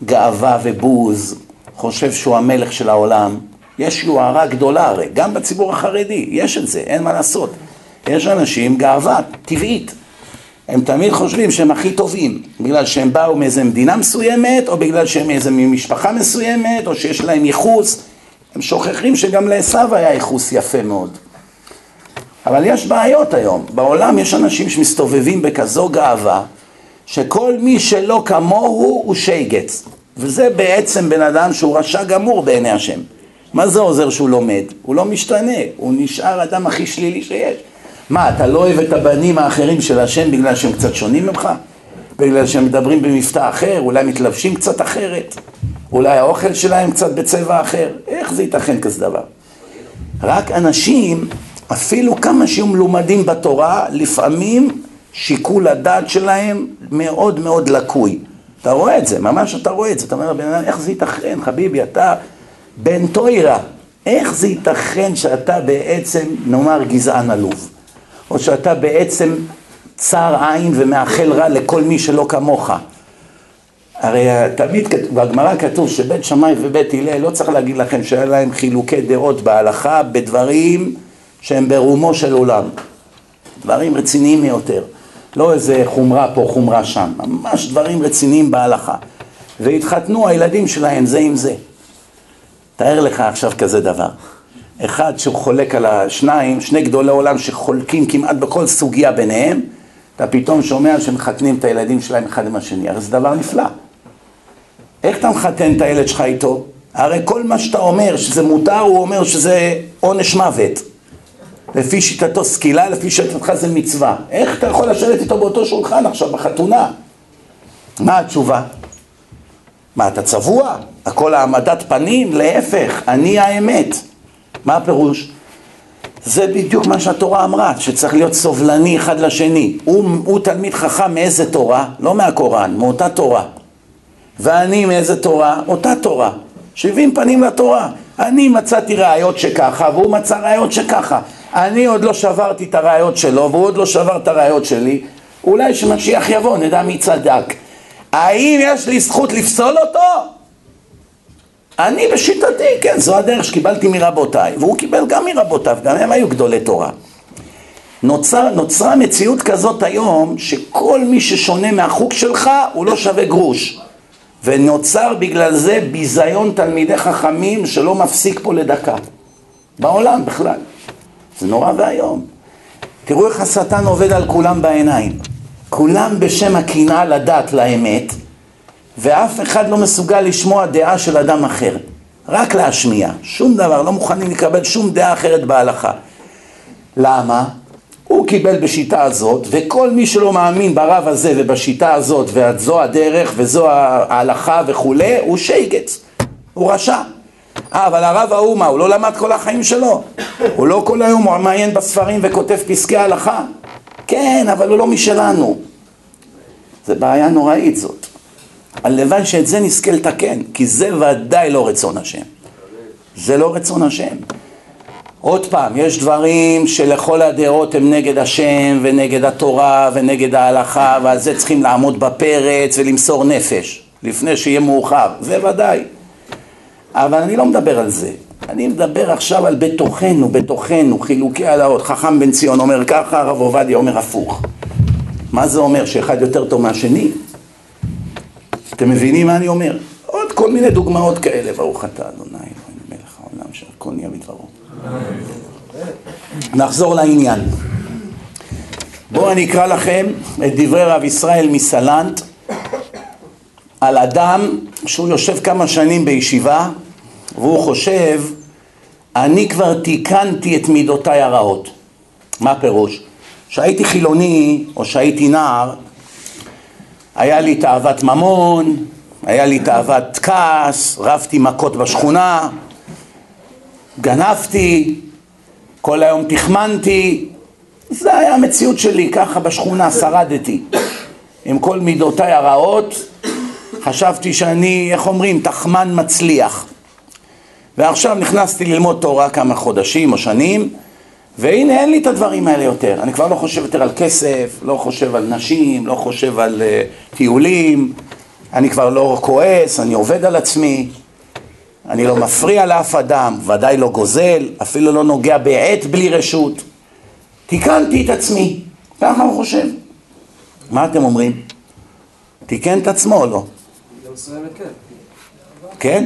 גאווה ובוז, חושב שהוא המלך של העולם. יש יוהרה גדולה הרי, גם בציבור החרדי, יש את זה, אין מה לעשות. יש אנשים גאווה טבעית. הם תמיד חושבים שהם הכי טובים, בגלל שהם באו מאיזה מדינה מסוימת, או בגלל שהם מאיזה משפחה מסוימת, או שיש להם ייחוס. הם שוכחים שגם לעשו היה ייחוס יפה מאוד. אבל יש בעיות היום. בעולם יש אנשים שמסתובבים בכזו גאווה, שכל מי שלא כמוהו הוא שייגץ. וזה בעצם בן אדם שהוא רשע גמור בעיני השם. מה זה עוזר שהוא לומד? הוא לא משתנה, הוא נשאר אדם הכי שלילי שיש. מה, אתה לא אוהב את הבנים האחרים של השם בגלל שהם קצת שונים ממך? בגלל שהם מדברים במבטא אחר, אולי מתלבשים קצת אחרת? אולי האוכל שלהם קצת בצבע אחר? איך זה ייתכן כזה דבר? רק אנשים אפילו כמה שהם מלומדים בתורה, לפעמים שיקול הדעת שלהם מאוד מאוד לקוי. אתה רואה את זה, ממש אתה רואה את זה. אתה אומר, בן אדם, איך זה ייתכן, חביבי, אתה בן טוירה. איך זה ייתכן שאתה בעצם, נאמר, גזען עלוב? או שאתה בעצם צר עין ומאחל רע לכל מי שלא כמוך. הרי תמיד בגמרא כתוב שבית שמאי ובית הלל, לא צריך להגיד לכם שהיה להם חילוקי דעות בהלכה בדברים שהם ברומו של עולם. דברים רציניים ביותר. לא איזה חומרה פה, חומרה שם. ממש דברים רציניים בהלכה. והתחתנו הילדים שלהם זה עם זה. תאר לך עכשיו כזה דבר. אחד שהוא חולק על השניים, שני גדולי עולם שחולקים כמעט בכל סוגיה ביניהם, אתה פתאום שומע שמחתנים את הילדים שלהם אחד עם השני. הרי זה דבר נפלא. איך אתה מחתן את הילד שלך איתו? הרי כל מה שאתה אומר שזה מותר, הוא אומר שזה עונש מוות. לפי שיטתו סקילה, לפי שיטתך זה מצווה. איך אתה יכול לשבת איתו באותו שולחן עכשיו, בחתונה? מה התשובה? מה, אתה צבוע? הכל העמדת פנים? להפך, אני האמת. מה הפירוש? זה בדיוק מה שהתורה אמרה, שצריך להיות סובלני אחד לשני. הוא, הוא תלמיד חכם מאיזה תורה? לא מהקוראן, מאותה תורה. ואני מאיזה תורה? אותה תורה. שבעים פנים לתורה. אני מצאתי ראיות שככה, והוא מצא ראיות שככה. אני עוד לא שברתי את הראיות שלו, והוא עוד לא שבר את הראיות שלי. אולי כשמשיח יבוא, נדע מי צדק. האם יש לי זכות לפסול אותו? אני בשיטתי, כן, זו הדרך שקיבלתי מרבותיי, והוא קיבל גם מרבותיו, גם הם היו גדולי תורה. נוצר, נוצרה מציאות כזאת היום, שכל מי ששונה מהחוג שלך, הוא לא שווה גרוש. ונוצר בגלל זה ביזיון תלמידי חכמים שלא מפסיק פה לדקה. בעולם בכלל. זה נורא ואיום. תראו איך השטן עובד על כולם בעיניים. כולם בשם הקנאה לדת לאמת, ואף אחד לא מסוגל לשמוע דעה של אדם אחר. רק להשמיע, שום דבר, לא מוכנים לקבל שום דעה אחרת בהלכה. למה? הוא קיבל בשיטה הזאת, וכל מי שלא מאמין ברב הזה ובשיטה הזאת, וזו הדרך וזו ההלכה וכולי, הוא שייגץ, הוא רשע. אה, אבל הרב ההוא מה, הוא לא למד כל החיים שלו? הוא לא כל היום מעיין בספרים וכותב פסקי הלכה? כן, אבל הוא לא משלנו. זה בעיה נוראית זאת. הלוואי שאת זה נזכה לתקן, כי זה ודאי לא רצון השם. זה לא רצון השם. עוד פעם, יש דברים שלכל הדעות הם נגד השם ונגד התורה ונגד ההלכה ועל זה צריכים לעמוד בפרץ ולמסור נפש לפני שיהיה מאוחר, זה ודאי. אבל אני לא מדבר על זה, אני מדבר עכשיו על בתוכנו, בתוכנו, חילוקי הלאות. חכם בן ציון אומר ככה, הרב עובדיה אומר הפוך. מה זה אומר, שאחד יותר טוב מהשני? אתם מבינים מה אני אומר? עוד כל מיני דוגמאות כאלה, ברוך אתה אדוני אלוהים מלך העולם שהכל נהיה בדברו. נחזור לעניין. בואו אני אקרא לכם את דברי רב ישראל מסלנט על אדם שהוא יושב כמה שנים בישיבה והוא חושב אני כבר תיקנתי את מידותיי הרעות. מה פירוש? כשהייתי חילוני או כשהייתי נער היה לי תאוות ממון, היה לי תאוות כעס, רבתי מכות בשכונה, גנבתי, כל היום תחמנתי, זה היה המציאות שלי, ככה בשכונה שרדתי. עם כל מידותיי הרעות, חשבתי שאני, איך אומרים, תחמן מצליח. ועכשיו נכנסתי ללמוד תורה כמה חודשים או שנים, והנה אין לי את הדברים האלה יותר. אני כבר לא חושב יותר על כסף, לא חושב על נשים, לא חושב על uh, טיולים, אני כבר לא כועס, אני עובד על עצמי, אני לא מפריע לאף אדם, ודאי לא גוזל, אפילו לא נוגע בעט בלי רשות. תיקנתי את עצמי, ככה הוא חושב. מה אתם אומרים? תיקן את עצמו או לא? כן?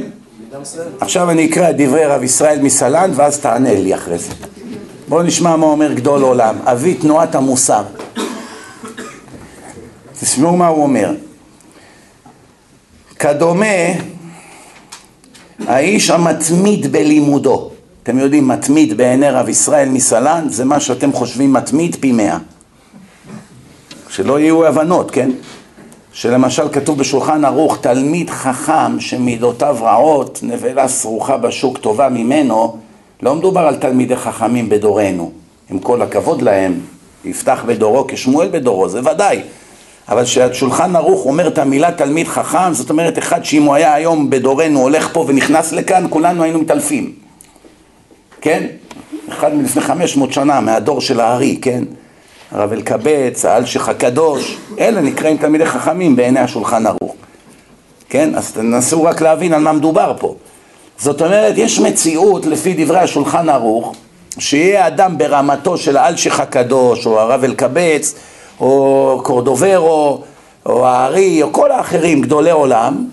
עכשיו אני אקרא את דברי רב ישראל מסלנט ואז תענה לי אחרי זה. בואו נשמע מה אומר גדול עולם, אבי תנועת המוסר. תשמעו מה הוא אומר. כדומה האיש המתמיד בלימודו. אתם יודעים, מתמיד בעיני רב ישראל מסלנט זה מה שאתם חושבים מתמיד פי מאה. שלא יהיו הבנות, כן? שלמשל כתוב בשולחן ערוך, תלמיד חכם שמידותיו רעות, נבלה סרוחה בשוק טובה ממנו, לא מדובר על תלמידי חכמים בדורנו, עם כל הכבוד להם, יפתח בדורו כשמואל בדורו, זה ודאי. אבל כשהשולחן ערוך אומר את המילה תלמיד חכם, זאת אומרת אחד שאם הוא היה היום בדורנו הולך פה ונכנס לכאן, כולנו היינו מתעלפים. כן? אחד מלפני 500 שנה, מהדור של הארי, כן? הרב אלקבץ, האלשיך הקדוש, אלה נקראים תלמידי חכמים בעיני השולחן ערוך. כן? אז תנסו רק להבין על מה מדובר פה. זאת אומרת, יש מציאות לפי דברי השולחן ערוך, שיהיה אדם ברמתו של האלשיך הקדוש, או הרב אלקבץ, או קורדוברו, או הארי, או כל האחרים, גדולי עולם,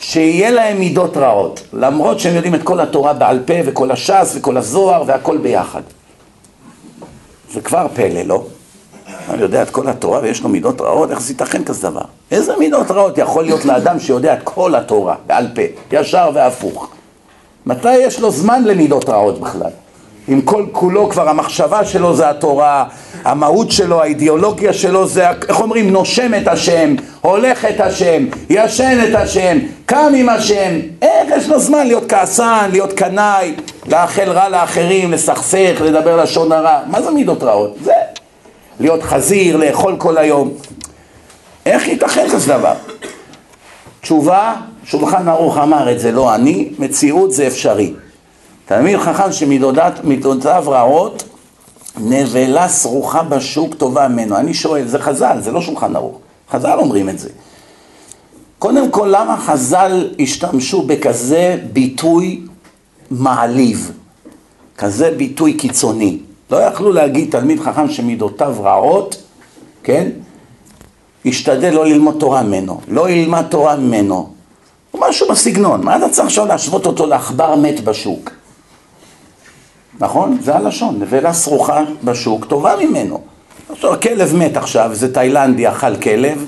שיהיה להם מידות רעות, למרות שהם יודעים את כל התורה בעל פה, וכל הש"ס, וכל הזוהר, והכל ביחד. זה כבר פלא, לא? אני יודע את כל התורה ויש לו מידות רעות, איך זה ייתכן כזה דבר? איזה מידות רעות יכול להיות לאדם שיודע את כל התורה בעל פה, ישר והפוך? מתי יש לו זמן למידות רעות בכלל? אם כל כולו כבר המחשבה שלו זה התורה, המהות שלו, האידיאולוגיה שלו זה, איך אומרים, נושם את השם, הולך את השם, ישן את השם, קם עם השם, איך יש לו זמן להיות כעסן, להיות קנאי, לאחל רע לאחרים, לסכסך, לדבר לשון הרע, מה זה מידות רעות? זה להיות חזיר, לאכול כל היום. איך ייתכן כזה דבר? תשובה, שולחן ערוך אמר את זה, לא אני, מציאות זה אפשרי. תלמיד חכם שמידותיו רעות, נבלה סרוחה בשוק טובה ממנו. אני שואל, זה חז"ל, זה לא שולחן ערוך. חז"ל אומרים את זה. קודם כל, למה חז"ל השתמשו בכזה ביטוי מעליב? כזה ביטוי קיצוני. לא יכלו להגיד תלמיד חכם שמידותיו רעות, כן? ישתדל לא ללמוד תורה ממנו, לא ילמד תורה ממנו. משהו בסגנון, מה אתה צריך עכשיו להשוות אותו לעכבר מת בשוק? נכון? זה הלשון, נבלה סרוחה בשוק טובה ממנו. עכשיו, כלב מת עכשיו, איזה תאילנדי אכל כלב,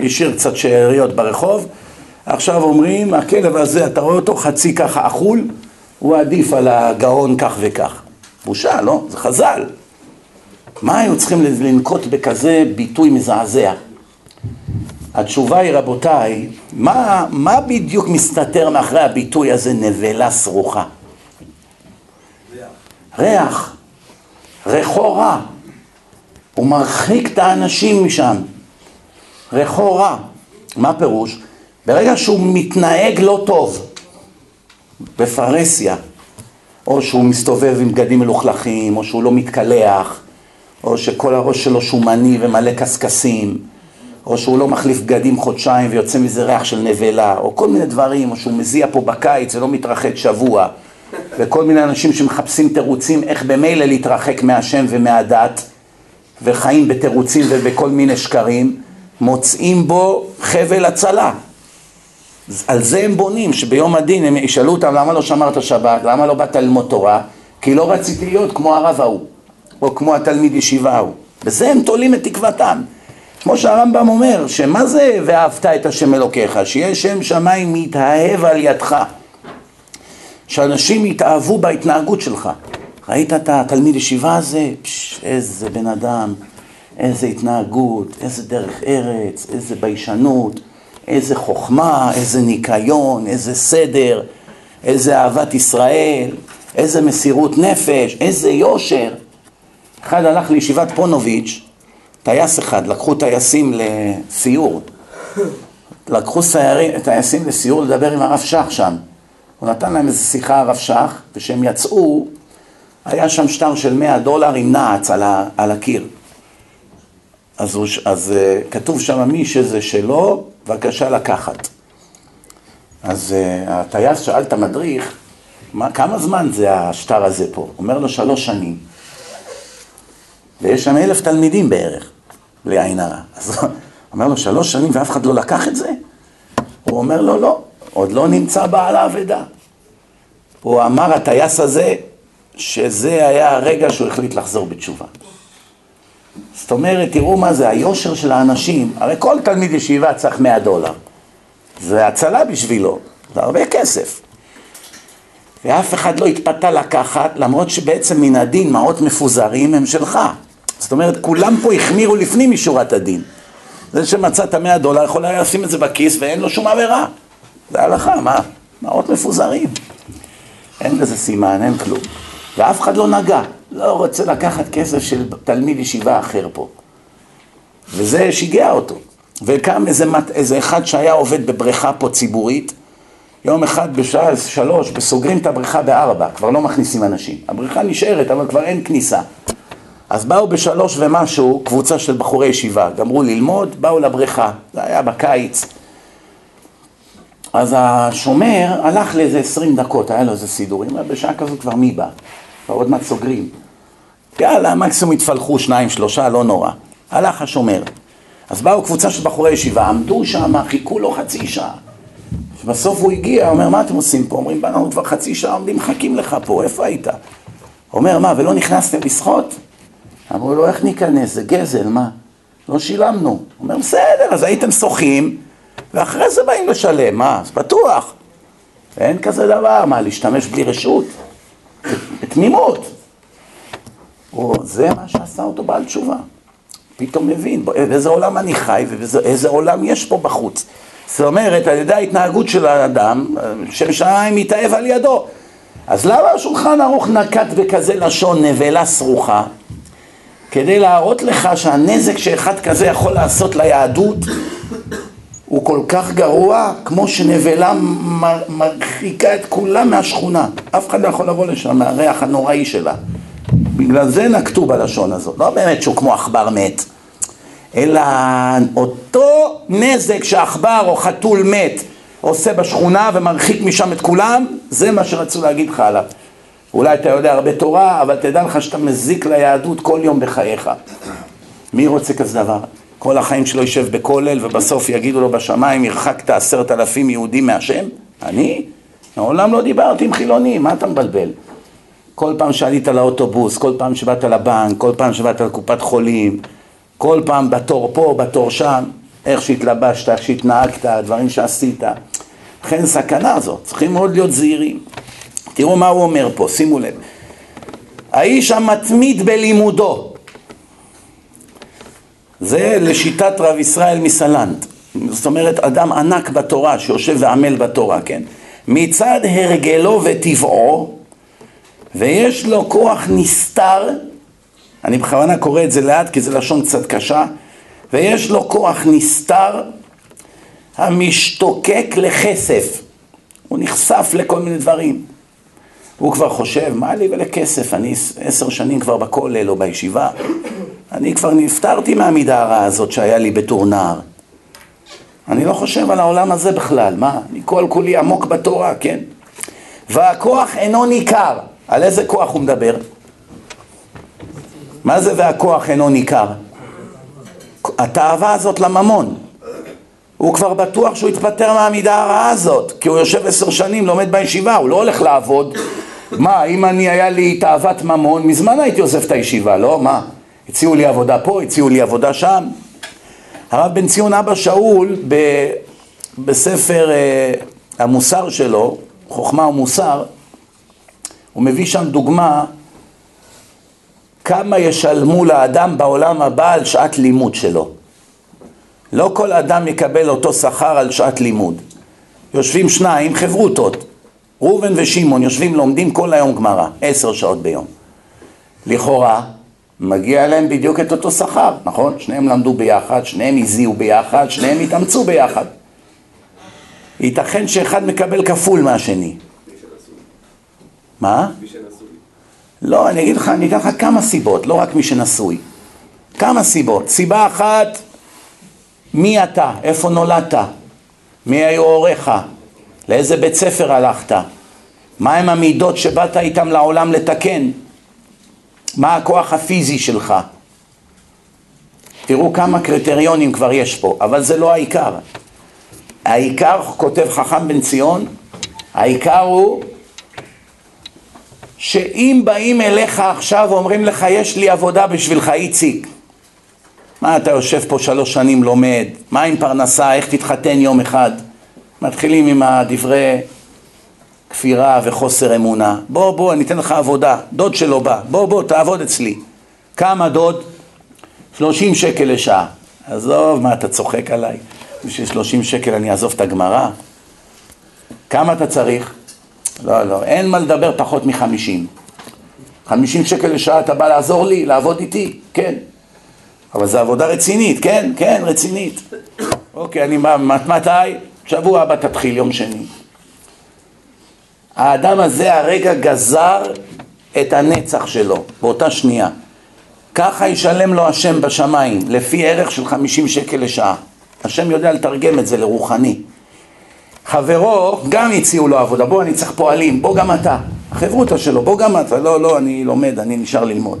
השאיר קצת שאריות ברחוב, עכשיו אומרים, הכלב הזה, אתה רואה אותו חצי ככה אכול, הוא עדיף על הגאון כך וכך. בושה, לא? זה חז"ל. מה היו צריכים לנקוט בכזה ביטוי מזעזע? התשובה היא, רבותיי, מה, מה בדיוק מסתתר מאחרי הביטוי הזה נבלה סרוחה? ריח, ריחו רע. הוא מרחיק את האנשים משם. ריחו רע. מה פירוש? ברגע שהוא מתנהג לא טוב, בפרהסיה, או שהוא מסתובב עם בגדים מלוכלכים, או שהוא לא מתקלח, או שכל הראש שלו שומני ומלא קשקשים, או שהוא לא מחליף בגדים חודשיים ויוצא מזה ריח של נבלה, או כל מיני דברים, או שהוא מזיע פה בקיץ ולא מתרחק שבוע, *laughs* וכל מיני אנשים שמחפשים תירוצים איך במילא להתרחק מהשם ומהדת, וחיים בתירוצים ובכל מיני שקרים, מוצאים בו חבל הצלה. על זה הם בונים, שביום הדין הם ישאלו אותם למה לא שמרת שבת, למה לא באת ללמוד תורה, כי לא רציתי להיות כמו הרב ההוא, או כמו התלמיד ישיבה ההוא. בזה הם תולים את תקוותם. כמו שהרמב"ם אומר, שמה זה ואהבת את השם אלוקיך? שיהיה שם שמיים מתאהב על ידך. שאנשים יתאהבו בהתנהגות שלך. ראית את התלמיד ישיבה הזה? פש, איזה בן אדם, איזה התנהגות, איזה דרך ארץ, איזה ביישנות. איזה חוכמה, איזה ניקיון, איזה סדר, איזה אהבת ישראל, איזה מסירות נפש, איזה יושר. אחד הלך לישיבת פונוביץ', טייס אחד, לקחו טייסים לסיור. לקחו סיירים, טייסים לסיור לדבר עם הרב שך שם. הוא נתן להם איזו שיחה הרב שך, וכשהם יצאו, היה שם שטר של 100 דולר עם נעץ על, ה, על הקיר. אז, הוא, אז uh, כתוב שם מי שזה שלו, בבקשה לקחת. אז uh, הטייס שאל את המדריך, מה, כמה זמן זה השטר הזה פה? אומר לו שלוש שנים. ויש שם אלף תלמידים בערך, בלי עין הרע. אז הוא אומר לו, שלוש שנים ואף אחד לא לקח את זה? הוא אומר לו, לא, עוד לא נמצא בעל האבדה. הוא אמר, הטייס הזה, שזה היה הרגע שהוא החליט לחזור בתשובה. זאת אומרת, תראו מה זה, היושר של האנשים, הרי כל תלמיד ישיבה צריך 100 דולר. זה הצלה בשבילו, זה הרבה כסף. ואף אחד לא התפתה לקחת, למרות שבעצם מן הדין מעות מפוזרים הם שלך. זאת אומרת, כולם פה החמירו לפנים משורת הדין. זה שמצא את המאה דולר יכול היה לשים את זה בכיס ואין לו שום עבירה. זה הלכה, מה? מעות מפוזרים. אין לזה סימן, אין כלום. ואף אחד לא נגע. לא רוצה לקחת כסף של תלמיד ישיבה אחר פה. וזה שיגע אותו. וקם איזה, איזה אחד שהיה עובד בבריכה פה ציבורית, יום אחד בשעה שלוש, וסוגרים את הבריכה בארבע, כבר לא מכניסים אנשים. הבריכה נשארת, אבל כבר אין כניסה. אז באו בשלוש ומשהו, קבוצה של בחורי ישיבה, גמרו ללמוד, באו לבריכה, זה היה בקיץ. אז השומר הלך לאיזה עשרים דקות, היה לו איזה סידורים, בשעה כזאת כבר מי בא? כבר עוד מעט סוגרים. יאללה, מקסימום התפלחו שניים, שלושה, לא נורא. הלך השומר. אז באו קבוצה של בחורי ישיבה, עמדו שם, חיכו לו חצי שעה. בסוף הוא הגיע, אומר, מה אתם עושים פה? אומרים, אנחנו כבר חצי שעה עומדים, מחכים לך פה, איפה היית? אומר, מה, ולא נכנסתם לשחות? אמרו לו, איך ניכנס? זה גזל, מה? לא שילמנו. אומר, בסדר, אז הייתם שוחים, ואחרי זה באים לשלם, מה? אז בטוח. אין כזה דבר, מה, להשתמש בלי רשות? בתמימות. זה מה שעשה אותו בעל תשובה. פתאום מבין באיזה עולם אני חי ואיזה עולם יש פה בחוץ. זאת אומרת, על ידי ההתנהגות של האדם, שם שמיים מתאהב על ידו. אז למה השולחן ערוך נקט בכזה לשון נבלה סרוחה? כדי להראות לך שהנזק שאחד כזה יכול לעשות ליהדות הוא כל כך גרוע כמו שנבלה מרחיקה את כולם מהשכונה. אף אחד לא יכול לבוא לשם מהריח הנוראי שלה. בגלל זה נקטו בלשון הזאת. לא באמת שהוא כמו עכבר מת, אלא אותו נזק שעכבר או חתול מת עושה בשכונה ומרחיק משם את כולם, זה מה שרצו להגיד לך עליו. אולי אתה יודע הרבה תורה, אבל תדע לך שאתה מזיק ליהדות כל יום בחייך. מי רוצה כזה דבר? כל החיים שלו יישב בכולל ובסוף יגידו לו בשמיים, הרחקת עשרת אלפים יהודים מהשם? אני? מעולם לא דיברתי עם חילונים, מה אתה מבלבל? כל פעם שעלית לאוטובוס, כל פעם שבאת לבנק, כל פעם שבאת לקופת חולים, כל פעם בתור פה, בתור שם, איך שהתלבשת, איך שהתנהגת, הדברים שעשית. לכן סכנה הזאת, צריכים מאוד להיות זהירים. תראו מה הוא אומר פה, שימו לב. האיש המתמיד בלימודו, זה לשיטת רב ישראל מסלנט. זאת אומרת, אדם ענק בתורה, שיושב ועמל בתורה, כן? מצד הרגלו וטבעו, ויש לו כוח נסתר, אני בכוונה קורא את זה לאט כי זה לשון קצת קשה, ויש לו כוח נסתר המשתוקק לכסף. הוא נחשף לכל מיני דברים. הוא כבר חושב, מה לי ולכסף? אני עשר שנים כבר בכולל או בישיבה. אני כבר נפטרתי מהמידה הרעה הזאת שהיה לי בתור נער. אני לא חושב על העולם הזה בכלל, מה? אני כל כולי עמוק בתורה, כן? והכוח אינו ניכר. על איזה כוח הוא מדבר? מה זה והכוח אינו ניכר? התאווה הזאת לממון. הוא כבר בטוח שהוא יתפטר מהמידה הרעה הזאת, כי הוא יושב עשר שנים, לומד בישיבה, הוא לא הולך לעבוד. מה, אם אני היה לי תאוות ממון, מזמן הייתי עוזב את הישיבה, לא? מה? הציעו לי עבודה פה, הציעו לי עבודה שם. הרב בן ציון אבא שאול, ב, בספר אה, המוסר שלו, חוכמה ומוסר, הוא מביא שם דוגמה כמה ישלמו לאדם בעולם הבא על שעת לימוד שלו. לא כל אדם יקבל אותו שכר על שעת לימוד. יושבים שניים חברותות, ראובן ושמעון יושבים לומדים כל היום גמרא, עשר שעות ביום. לכאורה, מגיע להם בדיוק את אותו שכר, נכון? שניהם למדו ביחד, שניהם הזיעו ביחד, שניהם התאמצו ביחד. ייתכן שאחד מקבל כפול מהשני. מה? לא, אני אגיד לך, אני אתן לך כמה סיבות, לא רק מי שנשוי. כמה סיבות. סיבה אחת, מי אתה? איפה נולדת? מי היו הוריך? לאיזה בית ספר הלכת? מהם המידות שבאת איתם לעולם לתקן? מה הכוח הפיזי שלך? תראו כמה קריטריונים כבר יש פה, אבל זה לא העיקר. העיקר, כותב חכם בן ציון, העיקר הוא שאם באים אליך עכשיו ואומרים לך, יש לי עבודה בשבילך, איציק, מה אתה יושב פה שלוש שנים לומד, מה עם פרנסה, איך תתחתן יום אחד? מתחילים עם הדברי כפירה וחוסר אמונה. בוא, בוא, אני אתן לך עבודה. דוד שלו בא, בוא, בוא, תעבוד אצלי. כמה דוד? שלושים שקל לשעה. עזוב, מה, אתה צוחק עליי? בשביל שלושים שקל אני אעזוב את הגמרא? כמה אתה צריך? לא, לא, אין מה לדבר פחות מחמישים. חמישים שקל לשעה אתה בא לעזור לי, לעבוד איתי? כן. אבל זו עבודה רצינית, כן, כן, רצינית. אוקיי, אני בא, מתי? שבוע הבא תתחיל, יום שני. האדם הזה הרגע גזר את הנצח שלו, באותה שנייה. ככה ישלם לו השם בשמיים, לפי ערך של חמישים שקל לשעה. השם יודע לתרגם את זה לרוחני. חברו, גם הציעו לו עבודה, בוא אני צריך פועלים, בוא גם אתה. החברותא שלו, בוא גם אתה, לא, לא, אני לומד, אני נשאר ללמוד.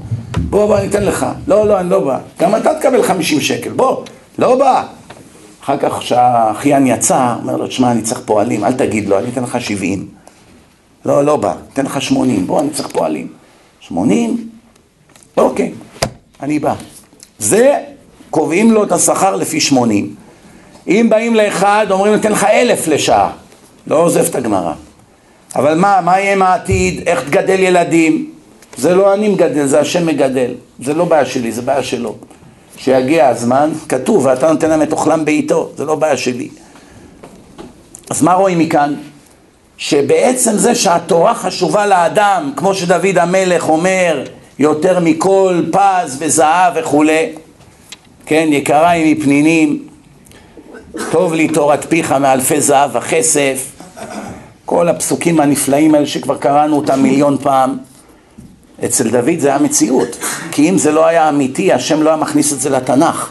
בוא, בוא, אני אתן לך. לא, לא, אני לא בא. גם אתה תקבל חמישים שקל, בוא, לא בא. אחר כך כשהאחיין יצא, אומר לו, תשמע, אני צריך פועלים, אל תגיד לו, אני אתן לך שבעים. לא, לא בא, אתן לך שמונים, בוא, אני צריך פועלים. שמונים? אוקיי, אני בא. זה, קובעים לו את השכר לפי שמונים. אם באים לאחד, אומרים, ניתן לך אלף לשעה. לא עוזב את הגמרא. אבל מה, מה יהיה עם העתיד? איך תגדל ילדים? זה לא אני מגדל, זה השם מגדל. זה לא בעיה שלי, זה בעיה שלו. כשיגיע הזמן, כתוב, ואתה נותן להם את אוכלם בעיתו, זה לא בעיה שלי. אז מה רואים מכאן? שבעצם זה שהתורה חשובה לאדם, כמו שדוד המלך אומר, יותר מכל פז וזהב וכולי, כן, יקרה היא מפנינים, טוב לי תורת פיך מאלפי זהב וכסף, כל הפסוקים הנפלאים האלה שכבר קראנו אותם מיליון פעם, אצל דוד זה היה מציאות, כי אם זה לא היה אמיתי, השם לא היה מכניס את זה לתנ"ך.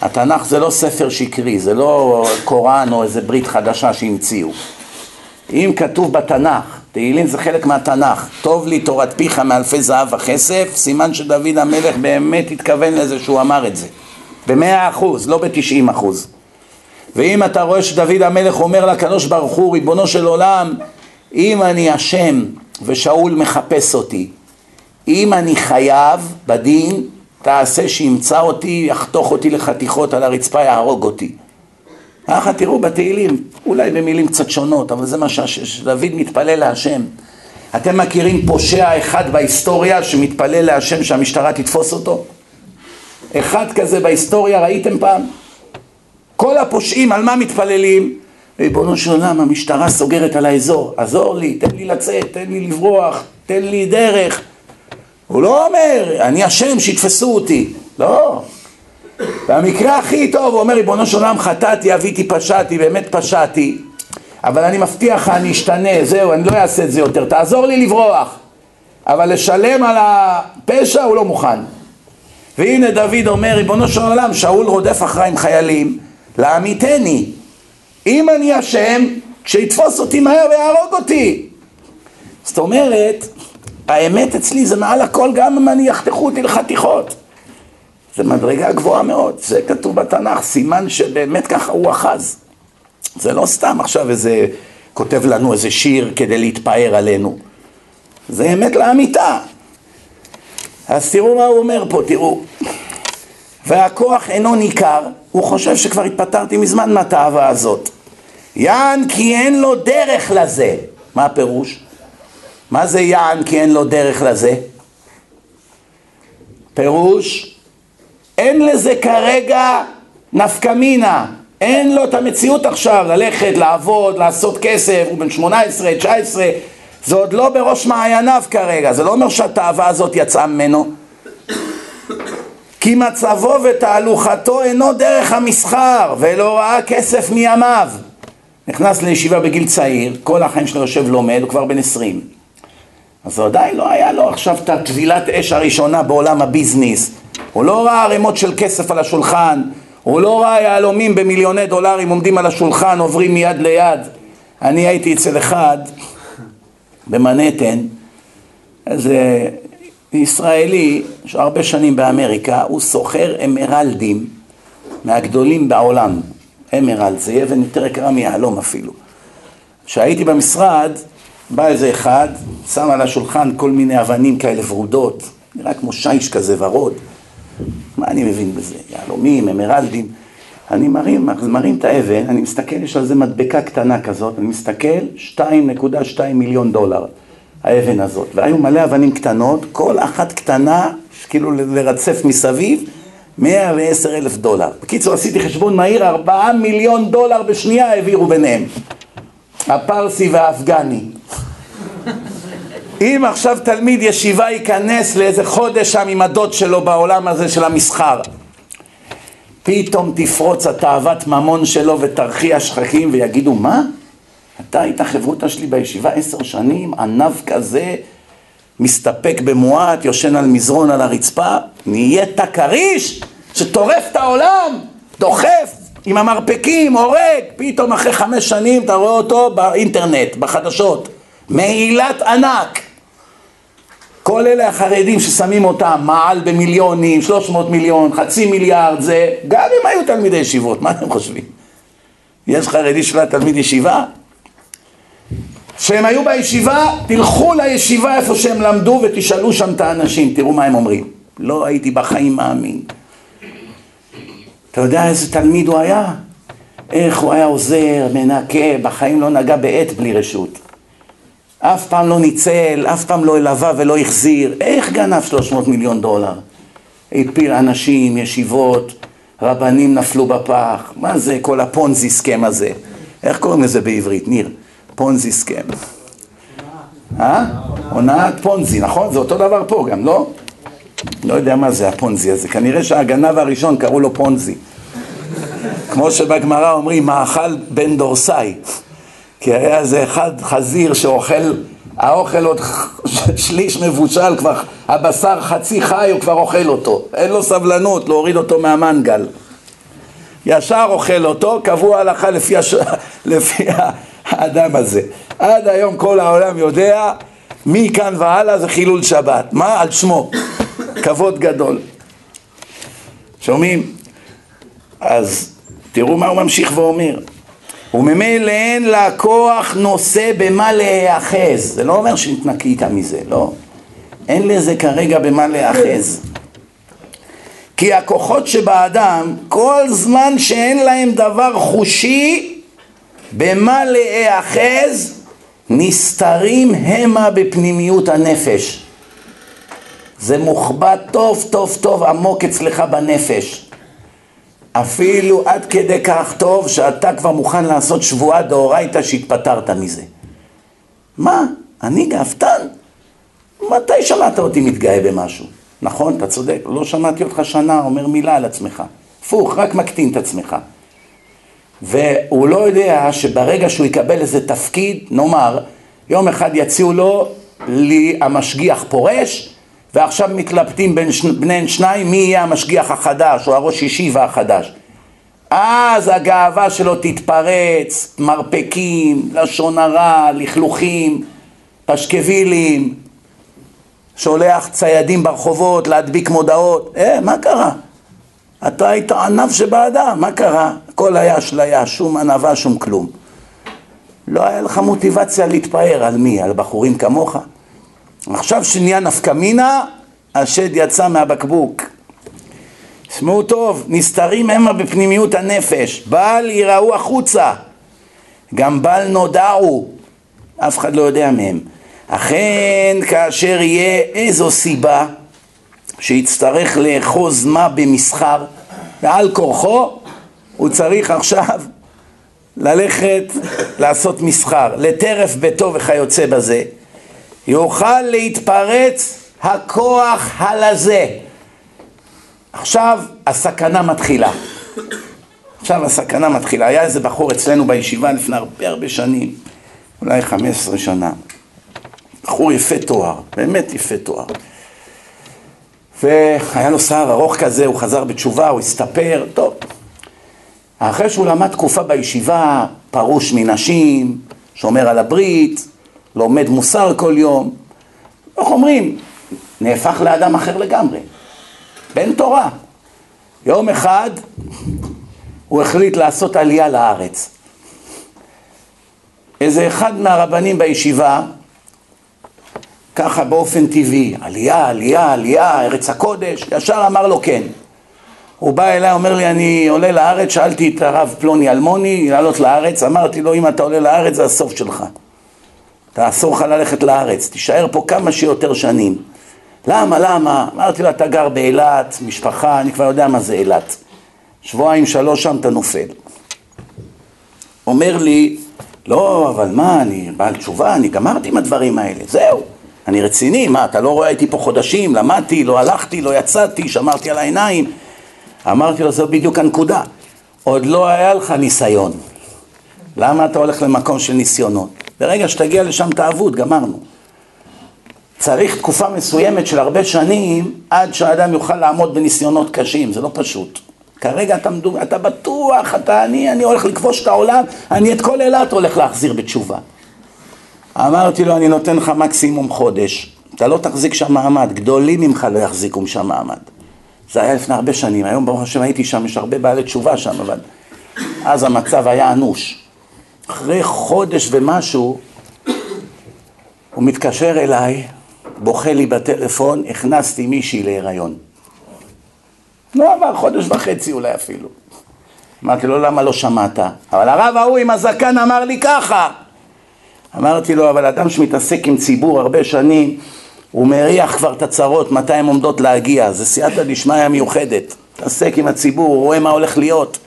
התנ"ך זה לא ספר שקרי, זה לא קוראן או איזה ברית חדשה שהמציאו. אם כתוב בתנ"ך, תהילים זה חלק מהתנ"ך, טוב לי תורת פיך מאלפי זהב וכסף, סימן שדוד המלך באמת התכוון לזה שהוא אמר את זה. במאה אחוז, לא בתשעים אחוז. ואם אתה רואה שדוד המלך אומר לקדוש ברוך הוא, ריבונו של עולם, אם אני אשם ושאול מחפש אותי, אם אני חייב בדין, תעשה שימצא אותי, יחתוך אותי לחתיכות על הרצפה, יהרוג אותי. ככה תראו בתהילים, אולי במילים קצת שונות, אבל זה מה שדוד מתפלל להשם. אתם מכירים פושע אחד בהיסטוריה שמתפלל להשם שהמשטרה תתפוס אותו? אחד כזה בהיסטוריה ראיתם פעם? כל הפושעים על מה מתפללים? ריבונו של עולם, המשטרה סוגרת על האזור, עזור לי, תן לי לצאת, תן לי לברוח, תן לי דרך. הוא לא אומר, אני אשם, שיתפסו אותי. לא. והמקרה הכי טוב, הוא אומר, ריבונו של עולם, חטאתי, אביתי, פשעתי, באמת פשעתי, אבל אני מבטיח לך, אני אשתנה, זהו, אני לא אעשה את זה יותר, תעזור לי לברוח. אבל לשלם על הפשע הוא לא מוכן. והנה דוד אומר, ריבונו של עולם, שאול רודף אחריי עם חיילים, לעמיתני. אם אני אשם, שיתפוס אותי מהר ויהרוג אותי. זאת אומרת, האמת אצלי זה מעל הכל, גם אם אני יחתכו אותי לחתיכות. זה מדרגה גבוהה מאוד, זה כתוב בתנ"ך, סימן שבאמת ככה הוא אחז. זה לא סתם עכשיו איזה, כותב לנו איזה שיר כדי להתפאר עלינו. זה אמת לאמיתה. אז תראו מה הוא אומר פה, תראו. והכוח אינו ניכר, הוא חושב שכבר התפטרתי מזמן מהתאווה הזאת. יען כי אין לו דרך לזה. מה הפירוש? מה זה יען כי אין לו דרך לזה? פירוש, אין לזה כרגע נפקא מינה, אין לו את המציאות עכשיו ללכת, לעבוד, לעשות כסף, הוא בן 18, 19, זה עוד לא בראש מעייניו כרגע, זה לא אומר שהתאווה הזאת יצאה ממנו. כי מצבו ותהלוכתו אינו דרך המסחר, ולא ראה כסף מימיו. נכנס לישיבה בגיל צעיר, כל החיים שלו יושב לומד, הוא כבר בן עשרים. אז עדיין לא היה לו עכשיו את הטבילת אש הראשונה בעולם הביזנס. הוא לא ראה ערימות של כסף על השולחן, הוא לא ראה יהלומים במיליוני דולרים עומדים על השולחן, עוברים מיד ליד. אני הייתי אצל אחד במנהטן, איזה ישראלי שהרבה שנים באמריקה, הוא סוחר אמרלדים מהגדולים בעולם. אמרלד, זה אבן יותר יקרה מיהלום אפילו. כשהייתי במשרד, בא איזה אחד, שם על השולחן כל מיני אבנים כאלה ורודות, נראה כמו שיש כזה ורוד. מה אני מבין בזה? יהלומים, אמרלדים. אני מרים, מרים את האבן, אני מסתכל, יש על זה מדבקה קטנה כזאת, אני מסתכל, 2.2 מיליון דולר, האבן הזאת. והיו מלא אבנים קטנות, כל אחת קטנה, כאילו לרצף מסביב, 110 אלף דולר. בקיצור, עשיתי חשבון מהיר, 4 מיליון דולר בשנייה העבירו ביניהם. הפרסי והאפגני. אם עכשיו תלמיד ישיבה ייכנס לאיזה חודש שם עם הדוד שלו בעולם הזה של המסחר, פתאום תפרוץ התאוות ממון שלו ותרחיע שחקים ויגידו, מה? אתה היית חברותא שלי בישיבה עשר שנים, ענב כזה, מסתפק במועט, יושן על מזרון על הרצפה, נהיית כריש שטורף את העולם, דוחף עם המרפקים, הורג, פתאום אחרי חמש שנים אתה רואה אותו באינטרנט, בחדשות, מעילת ענק. כל אלה החרדים ששמים אותם, מעל במיליונים, שלוש מאות מיליון, חצי מיליארד, זה גם אם היו תלמידי ישיבות, מה אתם חושבים? יש חרדי שלא תלמיד ישיבה? כשהם היו בישיבה, תלכו לישיבה איפה שהם למדו ותשאלו שם את האנשים, תראו מה הם אומרים. לא הייתי בחיים מאמין. אתה יודע איזה תלמיד הוא היה? איך הוא היה עוזר, מנקה, בחיים לא נגע בעט בלי רשות. אף פעם לא ניצל, אף פעם לא הלווה ולא החזיר. איך גנב 300 מיליון דולר? הפיל אנשים, ישיבות, רבנים נפלו בפח. מה זה כל הפונזי סכם הזה? איך קוראים לזה בעברית, ניר? פונזי סכם. אה? הונאת פונזי, נכון? זה אותו דבר פה גם, לא? לא יודע מה זה הפונזי הזה. כנראה שהגנב הראשון קראו לו פונזי. כמו שבגמרא אומרים, מאכל בן דורסאי. כי היה איזה אחד חזיר שאוכל, האוכל עוד *laughs* שליש מבושל, כבר הבשר חצי חי, הוא כבר אוכל אותו. אין לו סבלנות להוריד אותו מהמנגל. ישר אוכל אותו, קבוע הלכה לפי, הש... *laughs* לפי האדם הזה. עד היום כל העולם יודע, מכאן והלאה זה חילול שבת. מה? על שמו. כבוד גדול. שומעים? אז תראו מה הוא ממשיך ואומר. וממילא אין לה כוח נושא במה להיאחז. זה לא אומר שהתנקית מזה, לא. אין לזה כרגע במה להיאחז. כי הכוחות שבאדם, כל זמן שאין להם דבר חושי במה להיאחז, נסתרים המה בפנימיות הנפש. זה מוחבא טוב טוב טוב עמוק אצלך בנפש. אפילו עד כדי כך טוב שאתה כבר מוכן לעשות שבועה דאורייתא שהתפטרת מזה. מה? אני גאוותן? מתי שמעת אותי מתגאה במשהו? נכון, אתה צודק, לא שמעתי אותך שנה אומר מילה על עצמך. הפוך, רק מקטין את עצמך. והוא לא יודע שברגע שהוא יקבל איזה תפקיד, נאמר, יום אחד יציעו לו, לי המשגיח פורש, ועכשיו מתלבטים בין שני, ביניהם שניים מי יהיה המשגיח החדש או הראש ישיבה החדש. אז הגאווה שלו תתפרץ, מרפקים, לשון הרע, לכלוכים, פשקווילים, שולח ציידים ברחובות להדביק מודעות. אה, מה קרה? אתה היית ענב שבאדם, מה קרה? הכל היה אשליה, שום ענווה, שום כלום. לא היה לך מוטיבציה להתפאר על מי? על בחורים כמוך? עכשיו שנהיה נפקא מינה, השד יצא מהבקבוק. שמעו טוב, נסתרים המה בפנימיות הנפש, בל יראו החוצה, גם בל נודעו, אף אחד לא יודע מהם. אכן כאשר יהיה איזו סיבה שיצטרך לאחוז מה במסחר ועל כורחו הוא צריך עכשיו ללכת לעשות מסחר, לטרף ביתו וכיוצא בזה יוכל להתפרץ הכוח הלזה. עכשיו הסכנה מתחילה. עכשיו הסכנה מתחילה. היה איזה בחור אצלנו בישיבה לפני הרבה הרבה שנים, אולי 15 שנה. בחור יפה תואר, באמת יפה תואר. והיה לו שיער ארוך כזה, הוא חזר בתשובה, הוא הסתפר, טוב. אחרי שהוא למד תקופה בישיבה, פרוש מנשים, שומר על הברית, לומד מוסר כל יום, איך אומרים? נהפך לאדם אחר לגמרי, בן תורה. יום אחד הוא החליט לעשות עלייה לארץ. איזה אחד מהרבנים בישיבה, ככה באופן טבעי, עלייה, עלייה, עלייה, ארץ הקודש, ישר אמר לו כן. הוא בא אליי, אומר לי, אני עולה לארץ, שאלתי את הרב פלוני אלמוני לעלות לארץ, אמרתי לו, אם אתה עולה לארץ זה הסוף שלך. תאסור לך ללכת לארץ, תישאר פה כמה שיותר שנים. למה, למה? אמרתי לו, אתה גר באילת, משפחה, אני כבר יודע מה זה אילת. שבועיים, שלוש שם אתה נופל. אומר לי, לא, אבל מה, אני בעל תשובה, אני גמרתי עם הדברים האלה, זהו. אני רציני, מה, אתה לא רואה איתי פה חודשים, למדתי, לא הלכתי, לא יצאתי, שמרתי על העיניים. אמרתי לו, זו בדיוק הנקודה. עוד לא היה לך ניסיון. למה אתה הולך למקום של ניסיונות? ברגע שתגיע לשם תעבוד, גמרנו. צריך תקופה מסוימת של הרבה שנים עד שהאדם יוכל לעמוד בניסיונות קשים, זה לא פשוט. כרגע אתה, מדוג... אתה בטוח, אתה אני, אני הולך לכבוש את העולם, אני את כל אילת הולך להחזיר בתשובה. אמרתי לו, אני נותן לך מקסימום חודש, אתה לא תחזיק שם מעמד, גדולים ממך לא יחזיקו שם מעמד. זה היה לפני הרבה שנים, היום ברוך השם הייתי שם, יש הרבה בעלי תשובה שם, אבל אז המצב היה אנוש. אחרי חודש ומשהו, הוא מתקשר אליי, בוכה לי בטלפון, הכנסתי מישהי להיריון. לא עבר חודש וחצי אולי אפילו. אמרתי לו, למה לא שמעת? אבל הרב ההוא עם הזקן אמר לי ככה. אמרתי לו, אבל אדם שמתעסק עם ציבור הרבה שנים, הוא מריח כבר את הצרות, מתי הן עומדות להגיע. זה סייעתא דשמיא מיוחדת. מתעסק עם הציבור, הוא רואה מה הולך להיות.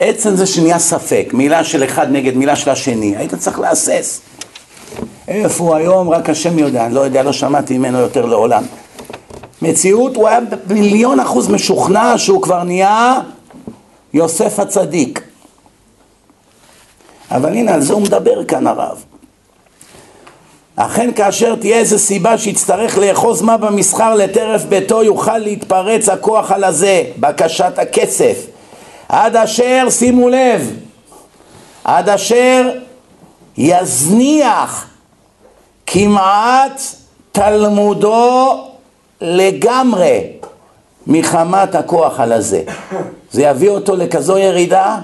עצם זה שנהיה ספק, מילה של אחד נגד מילה של השני, היית צריך להסס. איפה הוא היום, רק השם יודע, אני לא יודע, לא שמעתי ממנו יותר לעולם. מציאות, הוא היה במיליון אחוז משוכנע שהוא כבר נהיה יוסף הצדיק. אבל הנה, על זה הוא מדבר כאן הרב. אכן כאשר תהיה איזו סיבה שיצטרך לאחוז מה במסחר לטרף ביתו יוכל להתפרץ הכוח על הזה, בקשת הכסף, עד אשר, שימו לב, עד אשר יזניח כמעט תלמודו לגמרי מחמת הכוח על הזה. זה יביא אותו לכזו ירידה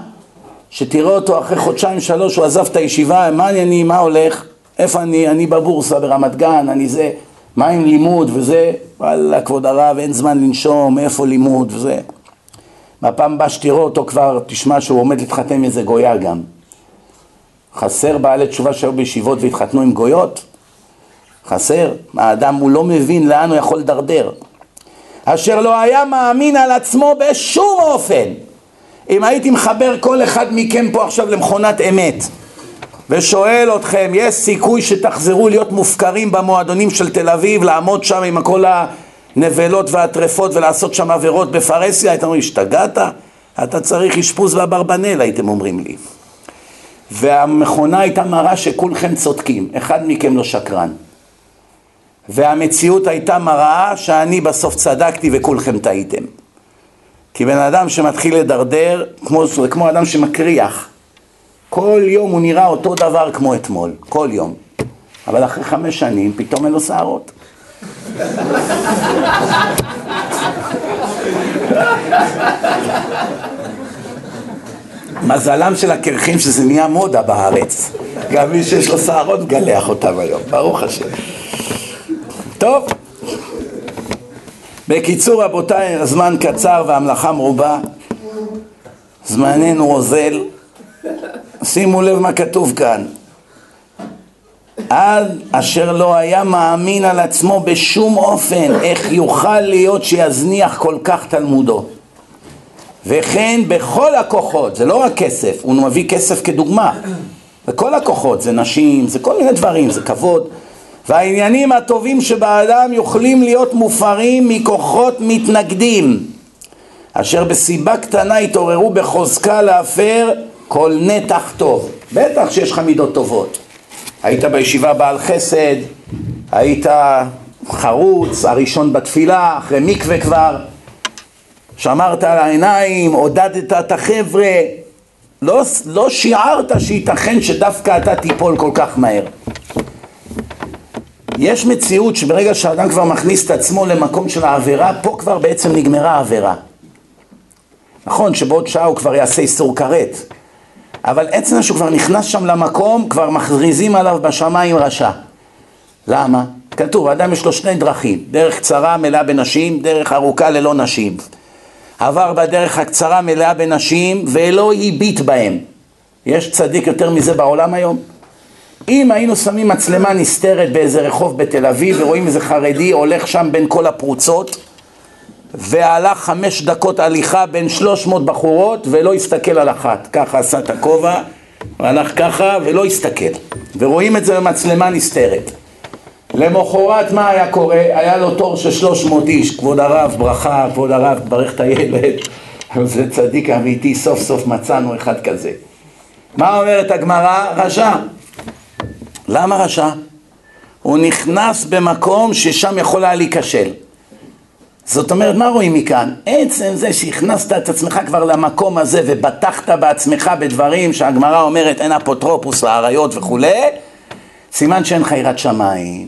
שתראה אותו אחרי חודשיים שלוש הוא עזב את הישיבה, מה אני, מה הולך? איפה אני? אני בבורסה ברמת גן, אני זה... מה עם לימוד וזה? וואלה, כבוד הרב, אין זמן לנשום, מאיפה לימוד וזה. מהפעם הבאה שתראו אותו כבר, תשמע שהוא עומד להתחתן עם איזה גויה גם. חסר בעלי תשובה שהיו בישיבות והתחתנו עם גויות? חסר. האדם הוא לא מבין לאן הוא יכול לדרדר. אשר לא היה מאמין על עצמו בשום אופן. אם הייתי מחבר כל אחד מכם פה עכשיו למכונת אמת ושואל אתכם, יש סיכוי שתחזרו להיות מופקרים במועדונים של תל אביב, לעמוד שם עם כל הנבלות והטרפות ולעשות שם עבירות בפרהסיה? הייתם אומרים, השתגעת? אתה צריך אשפוז באברבנל, הייתם אומרים לי. והמכונה הייתה מראה שכולכם צודקים, אחד מכם לא שקרן. והמציאות הייתה מראה שאני בסוף צדקתי וכולכם טעיתם. כי בן אדם שמתחיל לדרדר, כמו, כמו אדם שמקריח, כל יום הוא נראה אותו דבר כמו אתמול, כל יום. אבל אחרי חמש שנים פתאום אין לו שערות. מזלם של הקרחים שזה נהיה מודה בארץ. גם מי שיש לו שערות מגלח אותם היום, ברוך השם. טוב, בקיצור רבותיי, הזמן קצר והמלאכה מרובה, זמננו אוזל, שימו לב מה כתוב כאן, עד אשר לא היה מאמין על עצמו בשום אופן, איך יוכל להיות שיזניח כל כך תלמודו. וכן בכל הכוחות, זה לא רק כסף, הוא מביא כסף כדוגמה, בכל הכוחות, זה נשים, זה כל מיני דברים, זה כבוד, והעניינים הטובים שבאדם יכולים להיות מופרים מכוחות מתנגדים, אשר בסיבה קטנה התעוררו בחוזקה להפר כל נתח טוב. בטח שיש לך מידות טובות. היית בישיבה בעל חסד, היית חרוץ, הראשון בתפילה, אחרי מקווה כבר, שמרת על העיניים, עודדת את החבר'ה, לא, לא שיערת שייתכן שדווקא אתה תיפול כל כך מהר. יש מציאות שברגע שאדם כבר מכניס את עצמו למקום של העבירה, פה כבר בעצם נגמרה העבירה. נכון שבעוד שעה הוא כבר יעשה איסור כרת, אבל עצם שהוא כבר נכנס שם למקום, כבר מכריזים עליו בשמיים רשע. למה? כתוב, האדם יש לו שני דרכים, דרך קצרה מלאה בנשים, דרך ארוכה ללא נשים. עבר בדרך הקצרה מלאה בנשים ולא הביט בהם. יש צדיק יותר מזה בעולם היום? אם היינו שמים מצלמה נסתרת באיזה רחוב בתל אביב ורואים איזה חרדי הולך שם בין כל הפרוצות והלך חמש דקות הליכה בין שלוש מאות בחורות ולא הסתכל על אחת, ככה עשה את הכובע והלך ככה ולא הסתכל ורואים את זה במצלמה נסתרת למחרת מה היה קורה? היה לו תור של שלוש מאות איש, כבוד הרב, ברכה, כבוד הרב, תברך את הילד *laughs* זה צדיק אמיתי, סוף סוף מצאנו אחד כזה מה אומרת הגמרא? רשע למה רשע? הוא נכנס במקום ששם יכול היה להיכשל. זאת אומרת, מה רואים מכאן? עצם זה שהכנסת את עצמך כבר למקום הזה ובטחת בעצמך בדברים שהגמרא אומרת אין אפוטרופוס לאריות וכולי, סימן שאין לך יראת שמיים.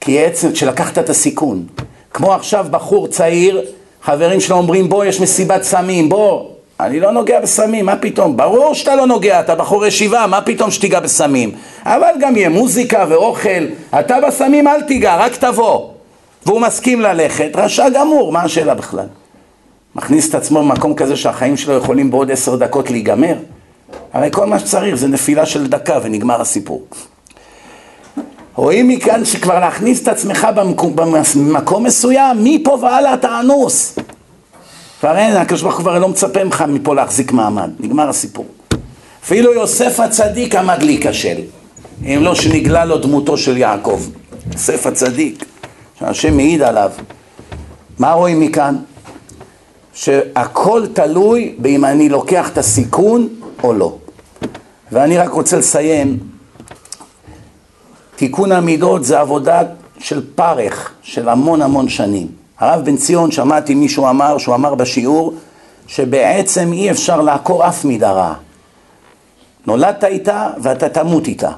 כי עצם, שלקחת את הסיכון. כמו עכשיו בחור צעיר, חברים שלו אומרים בוא יש מסיבת סמים, בוא, אני לא נוגע בסמים, מה פתאום? ברור שאתה לא נוגע, אתה בחור ישיבה, מה פתאום שתיגע בסמים? אבל גם יהיה מוזיקה ואוכל, אתה בסמים אל תיגע, רק תבוא. והוא מסכים ללכת, רשע גמור, מה השאלה בכלל? מכניס את עצמו במקום כזה שהחיים שלו יכולים בעוד עשר דקות להיגמר? הרי כל מה שצריך זה נפילה של דקה ונגמר הסיפור. רואים מכאן שכבר להכניס את עצמך במקום, במקום מסוים, מפה והלאה אתה אנוס. כבר אין, הקדוש ברוך הוא כבר לא מצפה ממך מפה להחזיק מעמד, נגמר הסיפור. אפילו יוסף הצדיק עמד להיכשל, אם לא שנגלה לו דמותו של יעקב. יוסף הצדיק, שהשם מעיד עליו. מה רואים מכאן? שהכל תלוי באם אני לוקח את הסיכון או לא. ואני רק רוצה לסיים, תיקון המידות זה עבודה של פרך, של המון המון שנים. הרב בן ציון, שמעתי מישהו אמר, שהוא אמר בשיעור, שבעצם אי אפשר לעקור אף מידה רעה. נולדת איתה ואתה תמות איתה.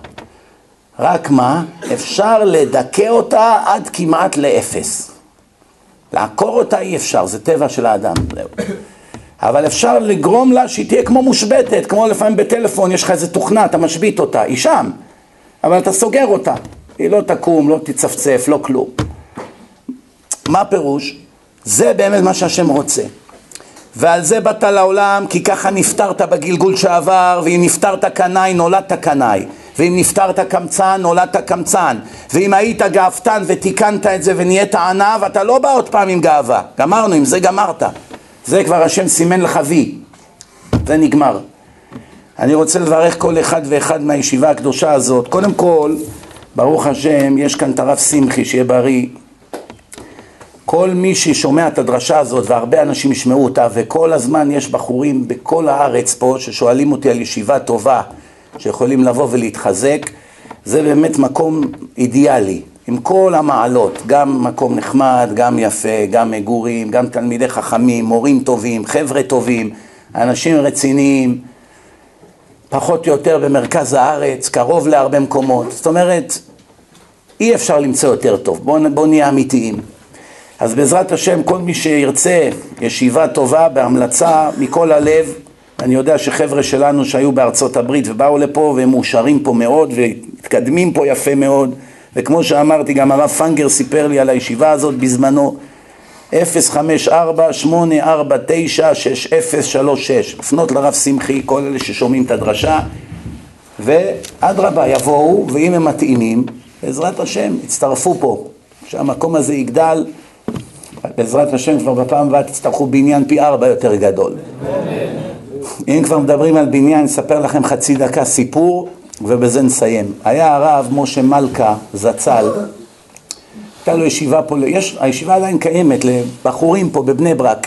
רק מה? אפשר לדכא אותה עד כמעט לאפס. לעקור אותה אי אפשר, זה טבע של האדם. אבל אפשר לגרום לה שהיא תהיה כמו מושבתת, כמו לפעמים בטלפון, יש לך איזה תוכנה, אתה משבית אותה, היא שם, אבל אתה סוגר אותה. היא לא תקום, לא תצפצף, לא כלום. מה פירוש? זה באמת מה שהשם רוצה. ועל זה באת לעולם, כי ככה נפטרת בגלגול שעבר, ואם נפטרת קנאי, נולדת קנאי. ואם נפטרת קמצן, נולדת קמצן. ואם היית גאוותן ותיקנת את זה ונהיית ענב, אתה לא בא עוד פעם עם גאווה. גמרנו, עם זה גמרת. זה כבר השם סימן לך וי. זה נגמר. אני רוצה לברך כל אחד ואחד מהישיבה הקדושה הזאת. קודם כל, ברוך השם, יש כאן את הרב שמחי, שיהיה בריא. כל מי ששומע את הדרשה הזאת, והרבה אנשים ישמעו אותה, וכל הזמן יש בחורים בכל הארץ פה ששואלים אותי על ישיבה טובה, שיכולים לבוא ולהתחזק, זה באמת מקום אידיאלי, עם כל המעלות, גם מקום נחמד, גם יפה, גם מגורים, גם תלמידי חכמים, מורים טובים, חבר'ה טובים, אנשים רציניים, פחות או יותר במרכז הארץ, קרוב להרבה מקומות. זאת אומרת, אי אפשר למצוא יותר טוב, בואו בוא נהיה אמיתיים. אז בעזרת השם, כל מי שירצה ישיבה טובה בהמלצה מכל הלב, אני יודע שחבר'ה שלנו שהיו בארצות הברית ובאו לפה והם מאושרים פה מאוד ומתקדמים פה יפה מאוד. וכמו שאמרתי גם הרב פנגר סיפר לי על הישיבה הזאת בזמנו. 054-849-6036 לפנות לרב שמחי, כל אלה ששומעים את הדרשה ואדרבה יבואו ואם הם מתאימים בעזרת השם יצטרפו פה. שהמקום הזה יגדל בעזרת השם כבר בפעם הבאה תצטרכו בניין פי ארבע יותר גדול אם כבר מדברים על בניין, אספר לכם חצי דקה סיפור ובזה נסיים. היה הרב משה מלכה זצ"ל, הייתה לו ישיבה פה, יש, הישיבה עדיין קיימת לבחורים פה בבני ברק.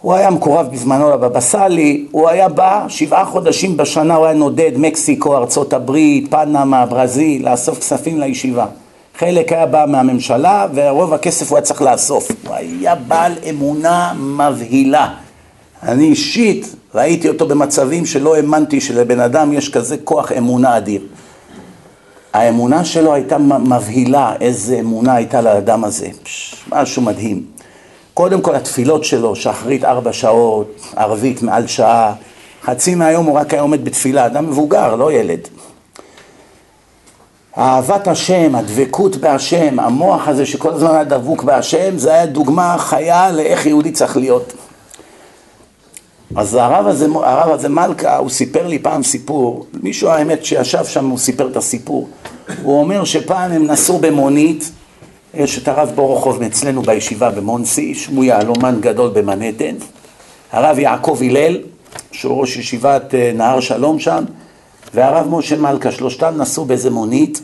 הוא היה מקורב בזמנו לבבא סאלי, הוא היה בא שבעה חודשים בשנה, הוא היה נודד מקסיקו, ארצות הברית, פנמה, ברזיל, לאסוף כספים לישיבה. חלק היה בא מהממשלה ורוב הכסף הוא היה צריך לאסוף. הוא היה בעל אמונה מבהילה. אני אישית ראיתי אותו במצבים שלא האמנתי שלבן אדם יש כזה כוח אמונה אדיר. האמונה שלו הייתה מבהילה, איזה אמונה הייתה לאדם הזה, משהו מדהים. קודם כל התפילות שלו, שחרית ארבע שעות, ערבית מעל שעה, חצי מהיום הוא רק היה עומד בתפילה, אדם מבוגר, לא ילד. אהבת השם, הדבקות בהשם, המוח הזה שכל הזמן היה דבוק בהשם, זה היה דוגמה חיה לאיך יהודי צריך להיות. אז הרב הזה, הרב הזה מלכה, הוא סיפר לי פעם סיפור, מישהו האמת שישב שם, הוא סיפר את הסיפור. הוא אומר שפעם הם נסעו במונית, יש את הרב בורוכוב אצלנו בישיבה במונסי, שהוא יהלומן גדול במנהטן, הרב יעקב הלל, שהוא ראש ישיבת אה, נהר שלום שם, והרב משה מלכה, שלושתם נסעו באיזה מונית,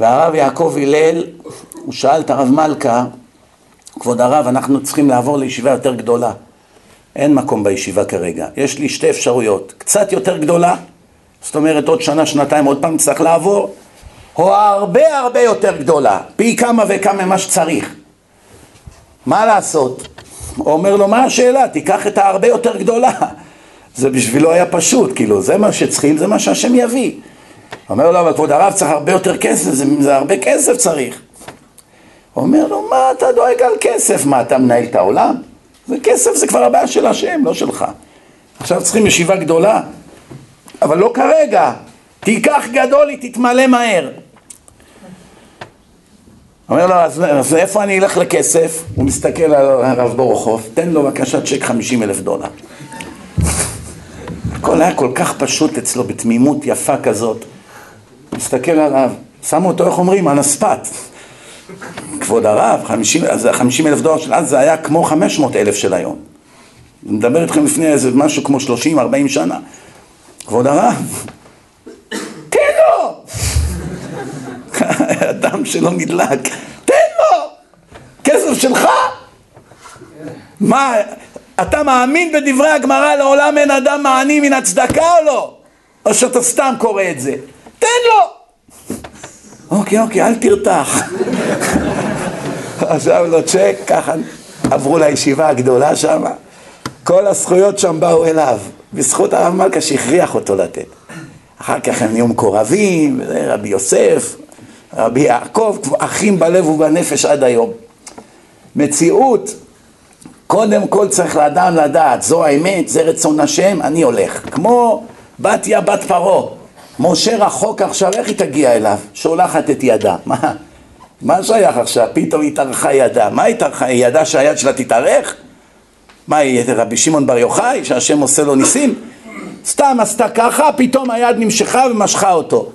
והרב יעקב הלל, הוא שאל את הרב מלכה, כבוד הרב, אנחנו צריכים לעבור לישיבה יותר גדולה. אין מקום בישיבה כרגע. יש לי שתי אפשרויות, קצת יותר גדולה, זאת אומרת עוד שנה, שנתיים, עוד פעם צריך לעבור, או הרבה הרבה יותר גדולה, פי כמה וכמה ממה שצריך. מה לעשות? הוא אומר לו, מה השאלה? תיקח את ההרבה יותר גדולה. *laughs* זה בשבילו היה פשוט, כאילו, זה מה שצריכים, זה מה שהשם יביא. אומר לו, אבל כבוד הרב צריך הרבה יותר כסף, זה, זה הרבה כסף צריך. אומר לו, מה אתה דואג על כסף? מה, אתה מנהל את העולם? זה כסף, זה כבר הבעיה של השם, לא שלך. עכשיו צריכים ישיבה גדולה, אבל לא כרגע. תיקח גדול, היא תתמלא מהר. אומר לו, אז, אז איפה אני אלך לכסף? הוא מסתכל על הרב בורוכוב, תן לו בבקשה צ'ק 50 אלף דולר. הכל היה כל כך פשוט אצלו, בתמימות יפה כזאת. מסתכל עליו, שמו אותו, איך אומרים, על הספת. כבוד הרב, 50, אז 50 אלף דולר של אז זה היה כמו 500 אלף של היום. אני מדבר איתכם לפני איזה משהו כמו 30-40 שנה. כבוד הרב, תן לו! *laughs* אדם שלא נדלק, תן לו! כסף שלך! מה, אתה מאמין בדברי הגמרא לעולם אין אדם מעני מן הצדקה או לא? או שאתה סתם קורא את זה? תן לו! אוקיי, אוקיי, אל תרתח. *laughs* עכשיו לו צ'ק, ככה עברו לישיבה הגדולה שם, כל הזכויות שם באו אליו, בזכות הרב מלכה שהכריח אותו לתת. אחר כך הם נהיו מקורבים, רבי יוסף, רבי יעקב, אחים בלב ובנפש עד היום. מציאות, קודם כל צריך לאדם לדעת, זו האמת, זה רצון השם, אני הולך. כמו בתיה בת פרעה, משה רחוק עכשיו, איך היא תגיע אליו? שולחת את ידה. מה? מה שייך עכשיו? פתאום התארכה ידה. מה התארכה? היא ידעה שהיד שלה תתארך? מה, היא רבי שמעון בר יוחאי, שהשם עושה לו ניסים? סתם עשתה ככה, פתאום היד נמשכה ומשכה אותו.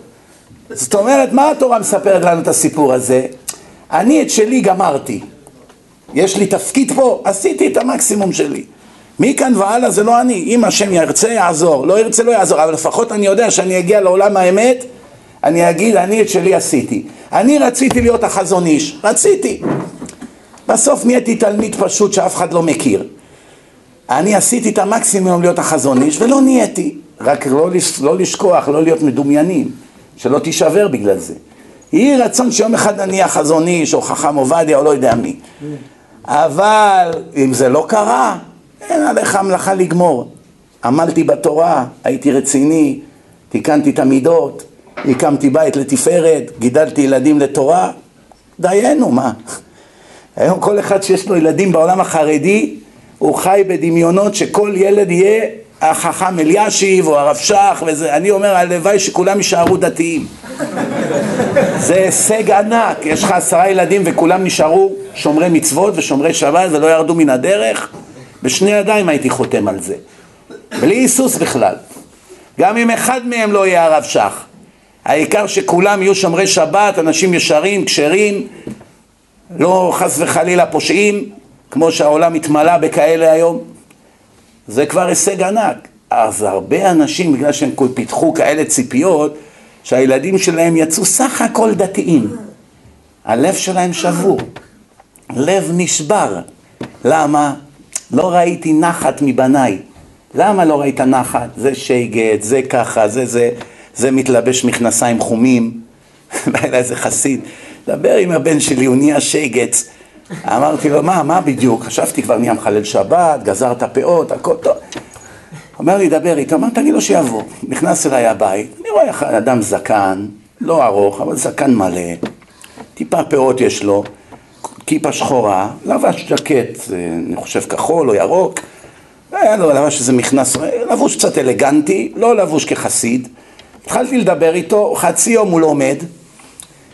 זאת אומרת, מה התורה מספרת לנו את הסיפור הזה? אני את שלי גמרתי. יש לי תפקיד פה, עשיתי את המקסימום שלי. מכאן והלאה זה לא אני, אם השם ירצה יעזור, לא ירצה לא יעזור, אבל לפחות אני יודע שאני אגיע לעולם האמת, אני אגיד אני את שלי עשיתי. אני רציתי להיות החזון איש, רציתי. בסוף נהייתי תלמיד פשוט שאף אחד לא מכיר. אני עשיתי את המקסימום להיות החזון איש ולא נהייתי, רק לא, לא לשכוח, לא להיות מדומיינים, שלא תישבר בגלל זה. יהי רצון שיום אחד אני אהיה חזון איש או חכם עובדיה או לא יודע מי. אבל אם זה לא קרה, אין עליך המלאכה לגמור. עמלתי בתורה, הייתי רציני, תיקנתי את המידות, הקמתי בית לתפארת, גידלתי ילדים לתורה, דיינו, מה? היום כל אחד שיש לו ילדים בעולם החרדי, הוא חי בדמיונות שכל ילד יהיה החכם אלישיב או הרב שך וזה, אני אומר הלוואי שכולם יישארו דתיים. זה הישג ענק, יש לך עשרה ילדים וכולם נשארו שומרי מצוות ושומרי שבת ולא ירדו מן הדרך בשני ידיים הייתי חותם על זה בלי היסוס בכלל גם אם אחד מהם לא יהיה הרב שך העיקר שכולם יהיו שומרי שבת, אנשים ישרים, כשרים לא חס וחלילה פושעים כמו שהעולם התמלא בכאלה היום זה כבר הישג ענק. אז הרבה אנשים, בגלל שהם פיתחו כאלה ציפיות, שהילדים שלהם יצאו סך הכל דתיים. הלב שלהם שבור, לב נשבר. למה? לא ראיתי נחת מבניי. למה לא ראית נחת? זה שייגת, זה ככה, זה זה, זה מתלבש מכנסיים חומים. *laughs* בא אליי איזה חסיד, דבר עם הבן שלי, הוא נהיה שייגץ. אמרתי לו, מה, מה בדיוק? חשבתי כבר נהיה מחלל שבת, גזר את הפאות, הכל טוב. אומר לי, דבר איתו, אמר, תגיד לו שיבוא. נכנס אליי הבית, אני רואה אדם זקן, לא ארוך, אבל זקן מלא, טיפה פאות יש לו, כיפה שחורה, לבש ג'קט, אני חושב כחול או ירוק, היה לו לבש איזה מכנס, לבוש קצת אלגנטי, לא לבוש כחסיד. התחלתי לדבר איתו, חצי יום הוא לומד,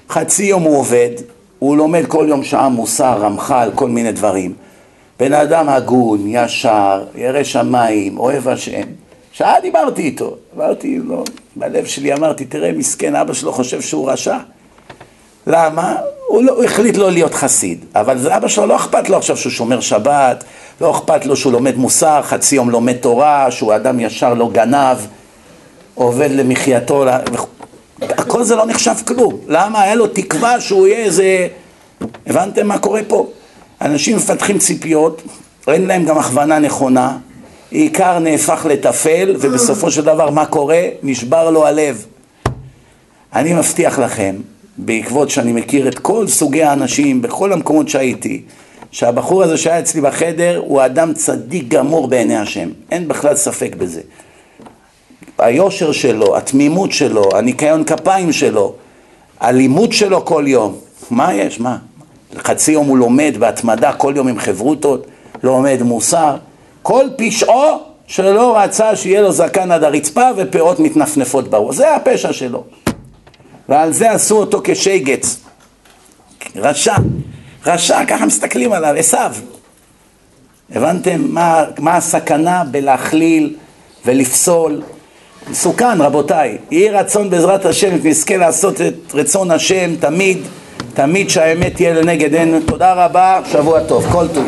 חצי יום הוא עובד, הוא לומד כל יום שעה מוסר, רמח"ל, כל מיני דברים. בן אדם הגון, ישר, ירא שמיים, אוהב השם. שעה דיברתי איתו, אמרתי לו, בלב שלי אמרתי, תראה, מסכן, אבא שלו חושב שהוא רשע. למה? הוא, לא, הוא החליט לא להיות חסיד, אבל אבא שלו לא אכפת לו עכשיו שהוא שומר שבת, לא אכפת לו שהוא לומד מוסר, חצי יום לומד תורה, שהוא אדם ישר לא גנב, עובד למחייתו, הכל זה לא נחשב כלום. למה? היה לו תקווה שהוא יהיה איזה... הבנתם מה קורה פה? אנשים מפתחים ציפיות, אין להם גם הכוונה נכונה, עיקר נהפך לטפל, ובסופו של דבר מה קורה? נשבר לו הלב. אני מבטיח לכם, בעקבות שאני מכיר את כל סוגי האנשים בכל המקומות שהייתי, שהבחור הזה שהיה אצלי בחדר הוא אדם צדיק גמור בעיני השם, אין בכלל ספק בזה. היושר שלו, התמימות שלו, הניקיון כפיים שלו, הלימוד שלו כל יום, מה יש? מה? חצי יום הוא לומד בהתמדה, כל יום עם חברותות, לומד מוסר, כל פשעו שלא רצה שיהיה לו זקן עד הרצפה ופאות מתנפנפות בראש, זה הפשע שלו. ועל זה עשו אותו כשייגץ. רשע, רשע, ככה מסתכלים עליו, עשיו. הבנתם מה, מה הסכנה בלהכליל ולפסול מסוכן רבותיי, יהי רצון בעזרת השם נזכה לעשות את רצון השם תמיד, תמיד שהאמת תהיה לנגד עינינו. תודה רבה, שבוע טוב, כל טוב.